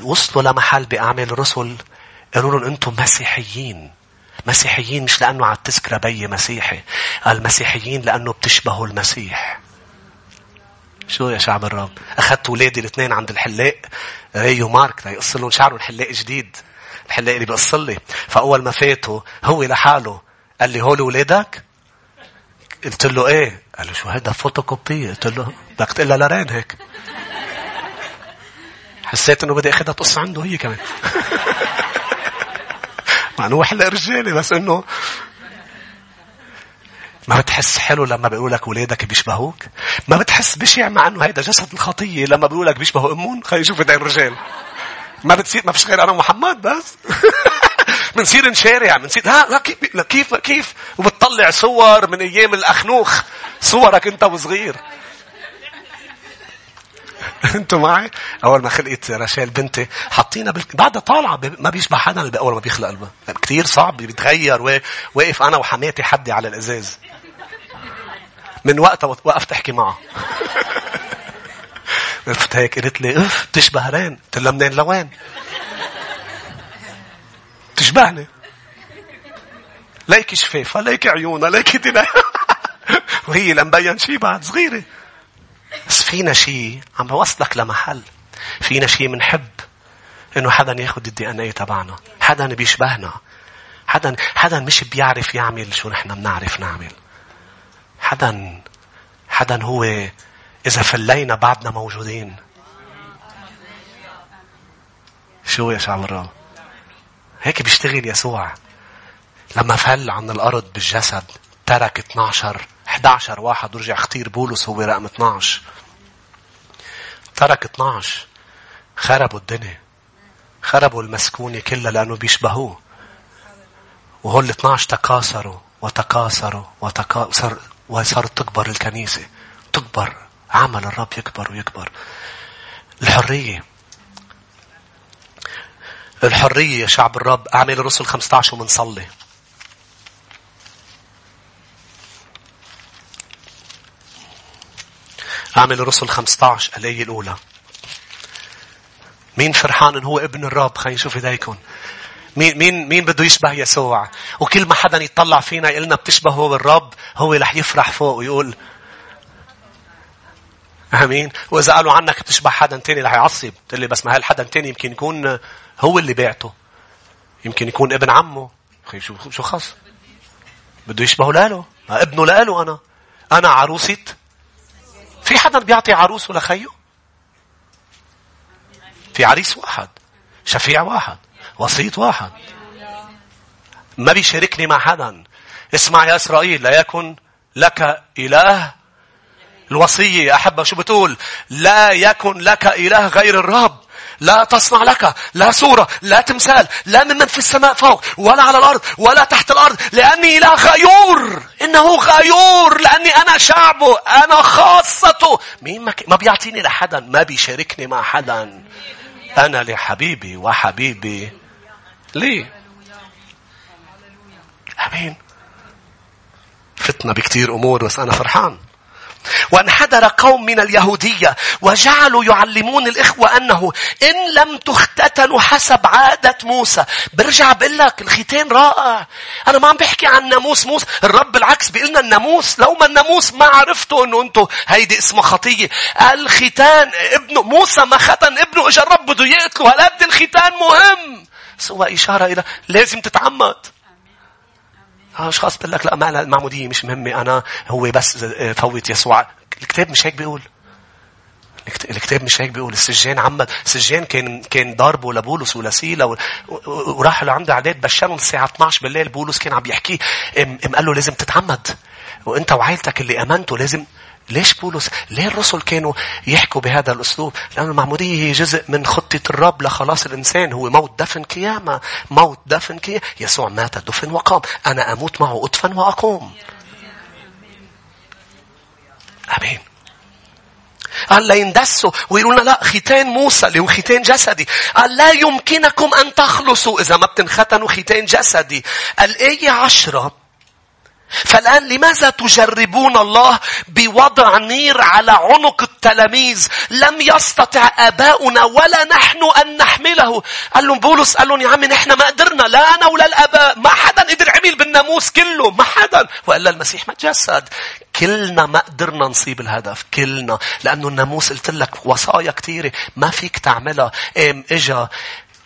Speaker 1: وصلوا لمحل بأعمال الرسل. قالوا لهم أنتم مسيحيين. مسيحيين مش لأنه على التذكرة بي مسيحي. المسيحيين لأنه بتشبهوا المسيح. شو يا شعب الرب أخذت ولادي الاثنين عند الحلاق. ريو مارك يقص لهم شعرهم حلاق جديد. الحلاق اللي بيقص لي. فأول ما فاتوا هو لحاله. قال لي هول ولادك؟ قلت له إيه. قال له شو هيدا فوتوكوبي قلت له بدك تقول لرين هيك. حسيت إنه بدي أخذها تقص عنده هي كمان. مع إنه حلاق رجالي بس إنه ما بتحس حلو لما بيقولوا لك ولادك بيشبهوك؟ ما بتحس بشع مع إنه هيدا جسد الخطية لما بيقولوا لك بيشبهوا أمهم؟ خلينا نشوف هدول الرجال. ما بتصير ما فيش غير أنا ومحمد بس. بنصير نشارع بنصير ها لا كيف كيف كيف وبتطلع صور من أيام الأخنوخ صورك أنت وصغير أنتوا معي؟ أول ما خلقت رشال بنتي حطينا بال... بعدها طالعة ما بيشبه حدا أول ما بيخلق قلبها كثير صعب بيتغير. واقف أنا وحماتي حدي على الإزاز من وقتها وقفت احكي معه. عرفت هيك؟ قلت لي أف بتشبه رين قلت لها منين لوين؟ بتشبهني ليكي شفافها ليكي عيونها ليكي دنا وهي لمبين شي بعد صغيرة. بس فينا شيء عم بوصلك لمحل. فينا شيء منحب إنه حدا ياخذ الدي ان اي تبعنا. حدا بيشبهنا. حدا حدا مش بيعرف يعمل شو نحن بنعرف نعمل. حدا حدا هو إذا فلينا بعدنا موجودين. شو يا شعب الرب هيك بيشتغل يسوع. لما فل عن الأرض بالجسد ترك 12 11 واحد ورجع اختير بولس هو رقم 12 ترك 12 خربوا الدنيا. خربوا المسكونة كلها لأنه بيشبهوه. وهول ال 12 تكاثروا وتكاثروا وتكاثر وصارت تكبر الكنيسة. تكبر. عمل الرب يكبر ويكبر. الحرية. الحرية يا شعب الرب. أعمال الرسل 15 ومنصلي. أعمل الرسل 15 الآية الأولى. مين فرحان إن هو ابن الرب؟ خلينا نشوف إيديكم. مين مين مين بده يشبه يسوع؟ وكل ما حدا يطلع فينا يقول لنا بتشبهه بالرب هو رح يفرح فوق ويقول آمين. وإذا قالوا عنك بتشبه حدا تاني رح يعصب. تقول لي بس ما هالحدا التاني يمكن يكون هو اللي بعته؟ يمكن يكون ابن عمه. شو شو خاص؟ بده يشبهه لإله. ابنه لإله أنا. أنا عروسة. في حدا بيعطي عروسه لخيه؟ في عريس واحد. شفيع واحد. وسيط واحد. ما بيشاركني مع حدا اسمع يا إسرائيل لا يكن لك إله الوصية أحبة شو بتقول؟ لا يكن لك إله غير الرب. لا تصنع لك لا صورة لا تمثال لا ممن في السماء فوق ولا على الأرض ولا تحت الأرض لأني لا غيور. إنه غيور لأني أنا شعبه أنا خاصته مين ما, ما بيعطيني لحدا ما بيشاركني مع حدا أنا لحبيبي وحبيبي. ليه؟ أمين. فتنا بكتير أمور بس أنا فرحان. وانحدر قوم من اليهودية وجعلوا يعلمون الإخوة أنه إن لم تختتنوا حسب عادة موسى. برجع بقول لك الختان رائع. أنا ما عم بحكي عن ناموس موسى. الرب بالعكس بيقول لنا الناموس. لو ما الناموس ما عرفتوا أنه أنتم هيدي اسمها خطية. الختان ابنه موسى ما ختن ابنه إجا الرب بده يقتله. هالقد الختان مهم. سوى إشارة إلى لازم تتعمد. اشخاص بتقول لك لا المعمودية مش مهمة. أنا هو بس آه، فوت يسوع. الكتاب مش هيك بيقول. الكتاب مش هيك بيقول. السجان عمد. السجان كان كان ضاربه لبولس ولسيلا وراح لعنده اعداد بشرهم الساعة 12 بالليل. بولس كان عم يحكي. ام قال له لازم تتعمد. وأنت وعائلتك اللي آمنتوا لازم ليش بولس؟ ليه الرسل كانوا يحكوا بهذا الأسلوب؟ لأن المعمودية هي جزء من خطة الرب لخلاص الإنسان. هو موت دفن قيامة. موت دفن قيامة يسوع مات دفن وقام. أنا أموت معه أدفن وأقوم. أمين. قال لا يندسوا ويقولون لا ختان موسى اللي هو ختان جسدي. قال لا يمكنكم أن تخلصوا إذا ما بتنختنوا ختان جسدي. الآية عشرة فالآن لماذا تجربون الله بوضع نير على عنق التلاميذ؟ لم يستطع آباؤنا ولا نحن أن نحمله. قال لهم بولس قال لهم يا عمي نحن ما قدرنا. لا أنا ولا الآباء. ما حدا قدر عمل بالناموس كله. ما حدا. وإلا المسيح ما تجسد كلنا ما قدرنا نصيب الهدف. كلنا. لأنه الناموس قلت لك وصايا كثيرة ما فيك تعملها. ام إجا.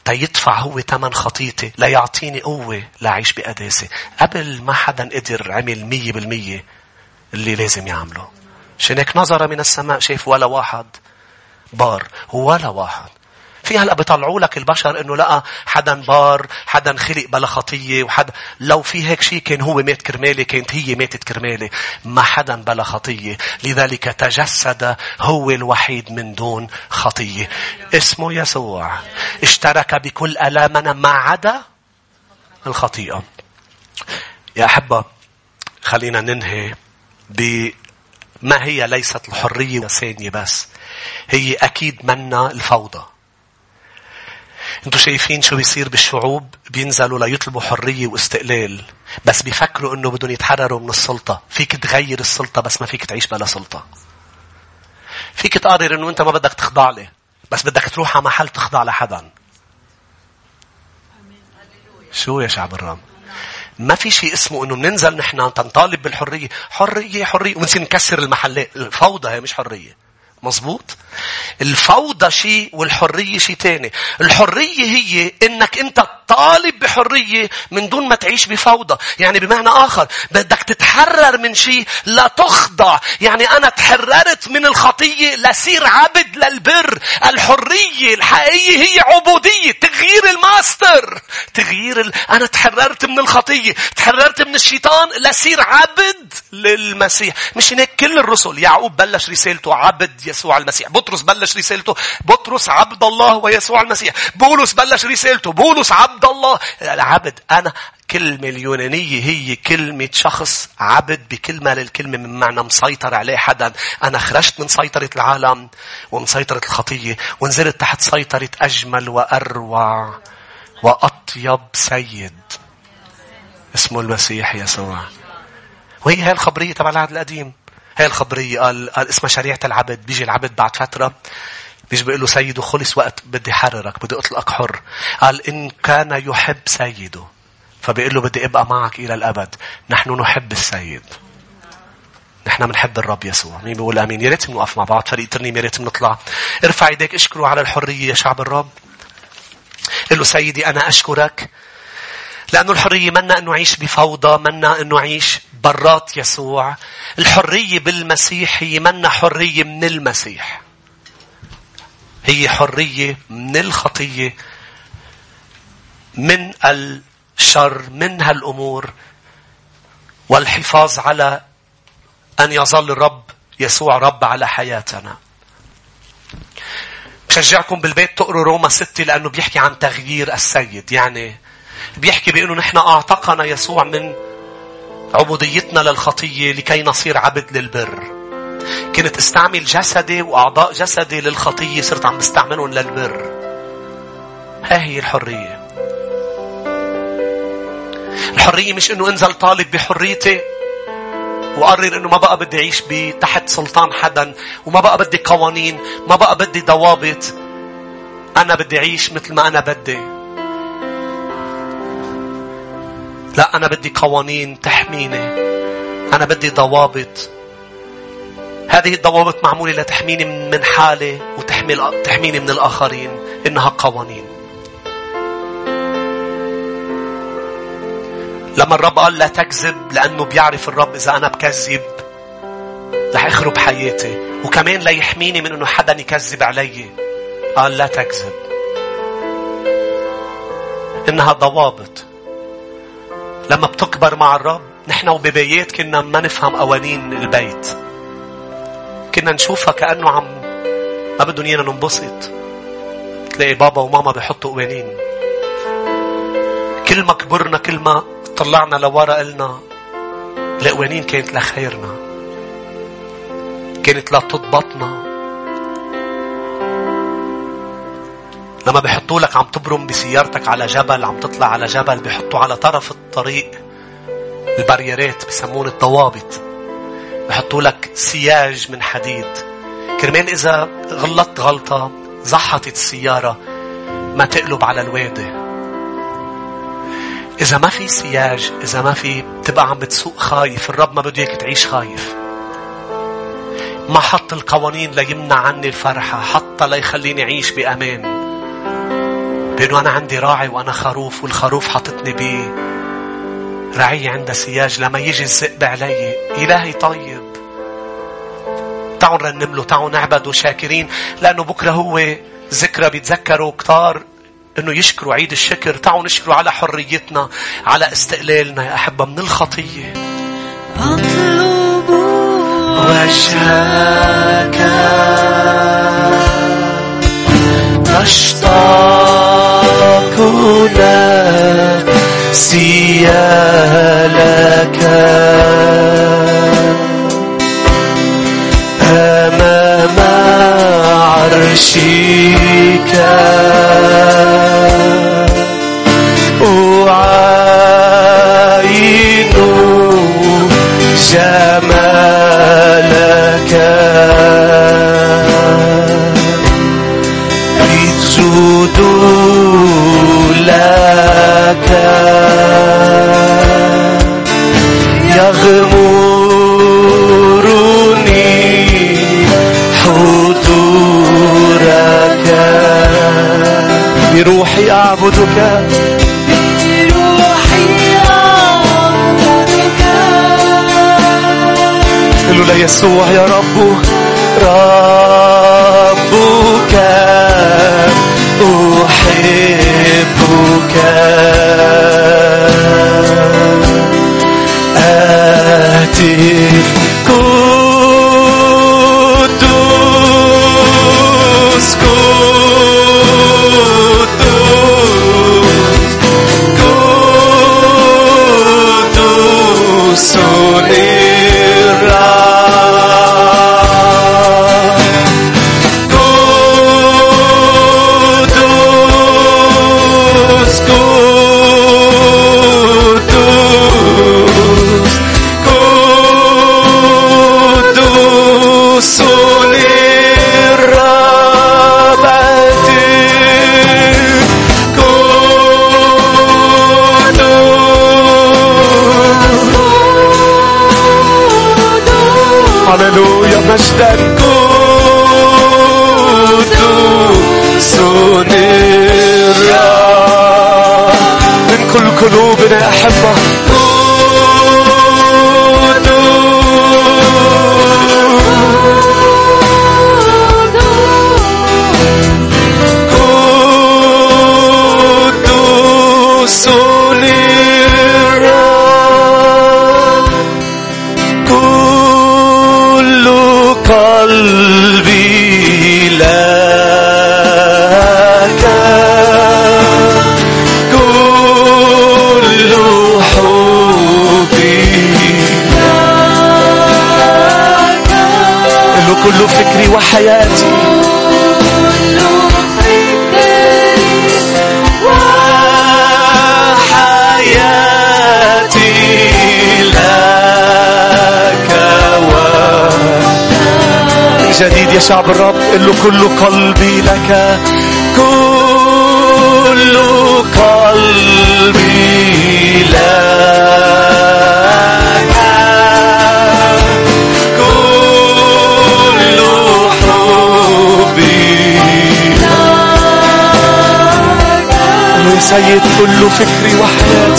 Speaker 1: تيدفع هو ثمن خطيتي ليعطيني قوة لأعيش بقداسة. قبل ما حدا قدر عمل مية بالمية اللي لازم يعمله. عشان هيك نظر من السماء شايف ولا واحد؟ بار ولا واحد. في هلأ بيطلعوا لك البشر إنه لقى حدا بار حدا خلق بلا خطية وحدا لو في هيك شيء كان هو مات كرمالي كانت هي ماتت كرمالي. ما حدا بلا خطية. لذلك تجسد هو الوحيد من دون خطية. اسمه يسوع. اشترك بكل ألامنا ما عدا الخطيئة. يا أحبة خلينا ننهي بما هي ليست الحرية ثانية بس. هي أكيد منا الفوضى. أنتوا شايفين شو بيصير بالشعوب؟ بينزلوا ليطلبوا حرية واستقلال. بس بيفكروا انه بدهم يتحرروا من السلطة. فيك تغير السلطة بس ما فيك تعيش بلا سلطة. فيك تقرر انه انت ما بدك تخضع لي. بس بدك تروح على محل تخضع لحدا. شو يا شعب الرب ما في شيء اسمه انه بننزل نحن تنطالب بالحرية. حرية حرية. ونصير نكسر المحلات. الفوضى هي مش حرية. مظبوط؟ الفوضى شيء والحرية شيء تاني. الحرية هي إنك أنت طالب بحرية من دون ما تعيش بفوضى. يعني بمعنى آخر بدك تتحرر من شيء لا تخضع. يعني أنا تحررت من الخطية لصير عبد للبر. الحرية الحقيقية هي عبودية تغيير الماستر. تغيير ال... أنا تحررت من الخطية تحررت من الشيطان لصير عبد. للمسيح. مش هيك كل الرسل يعقوب بلش رسالته عبد يسوع المسيح بطرس بلش رسالته بطرس عبد الله ويسوع المسيح بولس بلش رسالته بولس عبد الله. العبد أنا كلمة اليونانية هي كلمة شخص عبد بكلمة للكلمة من معنى مسيطر عليه حدا. أنا خرجت من سيطرة العالم ومن سيطرة الخطية ونزلت تحت سيطرة أجمل وأروع وأطيب سيد. اسمه المسيح يسوع. وهي هاي الخبرية تبع العهد القديم. هاي الخبرية. قال, قال اسمها شريعة العبد. بيجي العبد بعد فترة بيجي بيقول له سيده خلص وقت بدي حررك بدي اطلقك حر. قال إن كان يحب سيده. فبيقول له بدي أبقى معك إلى الأبد. نحن نحب السيد. نحن بنحب الرب يسوع. مين بيقول آمين؟ يا ريت نوقف مع بعض. فريق ترنيم يا ريت نطلع. ارفع ايديك اشكره على الحرية يا شعب الرب. قل له سيدي أنا أشكرك لأنه الحرية منا أنه أعيش بفوضى منا أنه أعيش برات يسوع. الحرية بالمسيح هي منا حرية من المسيح. هي حرية من الخطية من الشر من هالأمور والحفاظ على أن يظل الرب يسوع رب على حياتنا. شجعكم بالبيت تقروا روما ستة لأنه بيحكي عن تغيير السيد. يعني بيحكي بأنه نحن أعتقنا يسوع من عبوديتنا للخطية لكي نصير عبد للبر. كنت أستعمل جسدي وأعضاء جسدي للخطية صرت عم بستعملهم للبر. ها هي الحرية. الحرية مش إنه أنزل طالب بحريتي وقرر إنه ما بقى بدي أعيش تحت سلطان حدا وما بقى بدي قوانين ما بقى بدي ضوابط. أنا بدي أعيش مثل ما أنا بدي. لا أنا بدي قوانين تحميني. أنا بدي ضوابط. هذه الضوابط معمولة لتحميني من حالي وتحمي تحميني من الآخرين. إنها قوانين. لما الرب قال لا تكذب لأنه بيعرف الرب إذا أنا بكذب رح أخرب حياتي. وكمان لا يحميني من أنه حدا يكذب علي. قال لا تكذب. إنها ضوابط. لما بتكبر مع الرب نحن وببيات كنا ما نفهم قوانين البيت. كنا نشوفها كأنه عم ما بدهم إيانا ننبسط. تلاقي بابا وماما بيحطوا قوانين. كل ما كبرنا كل ما طلعنا لورا قلنا القوانين كانت لخيرنا. كانت لتضبطنا لما بيحطوا لك عم تبرم بسيارتك على جبل عم تطلع على جبل بيحطوا على طرف الطريق الباريرات بسمون الضوابط. بحطوا لك سياج من حديد. كرمال إذا غلطت غلطة زحطت السيارة ما تقلب على الوادي. إذا ما في سياج إذا ما في تبقى عم بتسوق خايف الرب ما بده إياك تعيش خايف. ما حط القوانين ليمنع عني الفرحة حتى ليخليني أعيش بأمان. بأنه أنا عندي راعي وأنا خروف والخروف حطتني بيه. رعية عندها سياج لما يجي الذئب علي إلهي طيب. تعالوا نرنم له تعالوا نعبده شاكرين لأنه بكرة هو ذكرى بيتذكروا كتار إنه يشكروا عيد الشكر. تعالوا نشكروا على حريتنا على استقلالنا يا أحبة من الخطية.
Speaker 2: اطلب وجهك نشتاق سيالك. أمام عرشك. أعاين جمالك. بروحي أعبدك. قلوا ليسوع يا رب ربك أحبك. آتف مجدا قدوس للرب من كل قلوبنا يا
Speaker 1: شعب الرب قل له كل قلبي لك كل قلبي لك. كل حبي يا سيد كل فكري وحياتي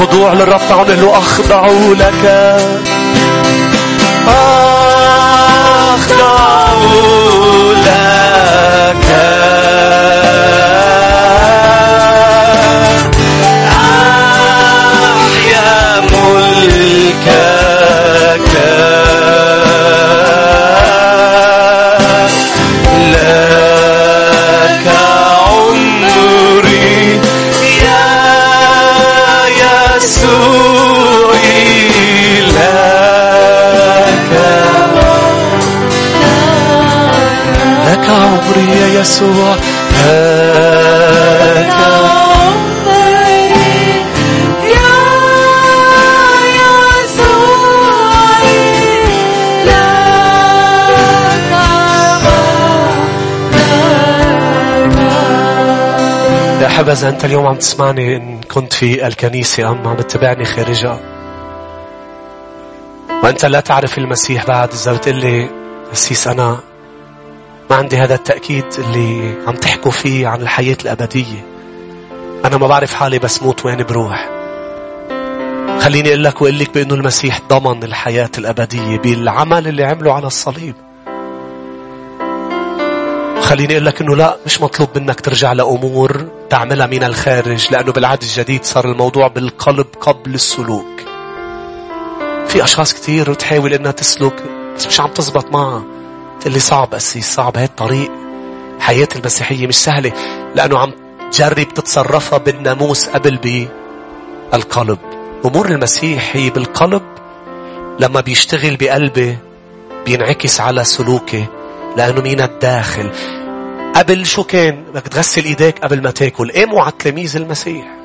Speaker 1: الخضوع للرب تعالوا له أخضع لك. يسوع لك يا حبذا أنت اليوم عم تسمعني إن كنت في الكنيسة أم عم تتابعني خارجها. وأنت لا تعرف المسيح بعد إذا بتقلي أسيس أنا ما عندي هذا التأكيد اللي عم تحكوا فيه عن الحياة الأبدية. أنا ما بعرف حالي بس موت وين بروح. خليني أقول لك وأقول لك بأنه المسيح ضمن الحياة الأبدية بالعمل اللي عمله على الصليب. خليني أقول لك أنه لا مش مطلوب منك ترجع لأمور تعملها من الخارج لأنه بالعهد الجديد صار الموضوع بالقلب قبل السلوك. في أشخاص كتير تحاول أنها تسلك بس مش عم تزبط معها. تقول لي صعب أسيس صعب. هاي الطريق حياة المسيحية مش سهلة لأنه عم تجرب تتصرفها بالناموس قبل بالقلب. أمور المسيح هي بالقلب لما بيشتغل بقلبي بينعكس على سلوكي لأنه من الداخل. قبل شو كان؟ بدك تغسل إيديك قبل ما تاكل. قاموا على تلاميذ المسيح؟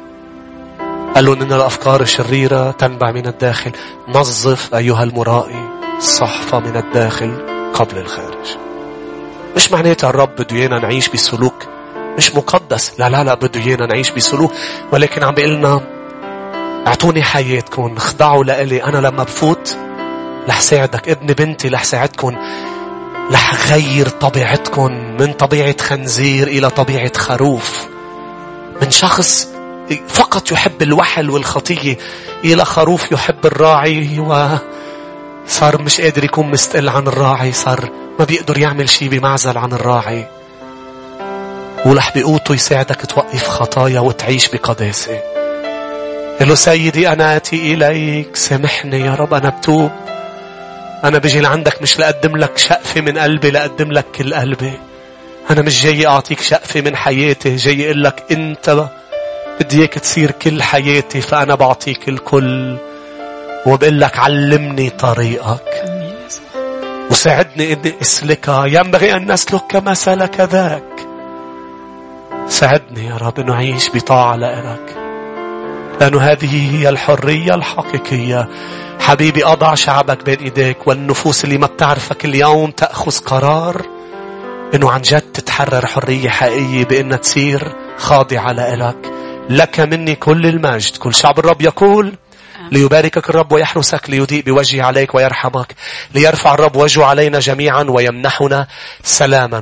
Speaker 1: قال لهم ان الأفكار الشريرة تنبع من الداخل. نظف أيها المرائي الصحفه من الداخل. قبل الخارج. مش معناتها الرب بده إيانا نعيش بسلوك. مش مقدس. لا لا لا بده إيانا نعيش بسلوك. ولكن عم بيقول لنا أعطوني حياتكم اخضعوا لإلي. أنا لما بفوت رح ساعدك. ابن بنتي رح ساعدكم. رح غير طبيعتكم من طبيعة خنزير إلى طبيعة خروف. من شخص فقط يحب الوحل والخطية إلى خروف يحب الراعي وصار مش قادر يكون مستقل عن الراعي صار ما بيقدر يعمل شيء بمعزل عن الراعي. ولح بقوته يساعدك توقف خطايا وتعيش بقداسة. له سيدي أنا آتي إليك سامحني يا رب أنا بتوب. أنا بجي لعندك مش لأقدم لك شقفة من قلبي لأقدم لك كل قلبي. أنا مش جاي أعطيك شقفة من حياتي جاي أقول لك أنت بدي إياك تصير كل حياتي فأنا بعطيك الكل. وبقول لك علمني طريقك. وساعدني إني أسلكها ينبغي أن نسلك كما سلك ذاك ساعدني يا رب أنه أعيش بطاعة لك. لأنه هذه هي الحرية الحقيقية. حبيبي أضع شعبك بين إيديك والنفوس اللي ما بتعرفك اليوم تأخذ قرار إنه عن جد تتحرر حرية حقيقية بإنها تصير خاضعة لإلك لك مني كل المجد. كل شعب الرب يقول ليباركك الرب ويحرسك ليضيء بوجهه عليك ويرحمك ليرفع الرب وجهه علينا جميعا ويمنحنا سلاما.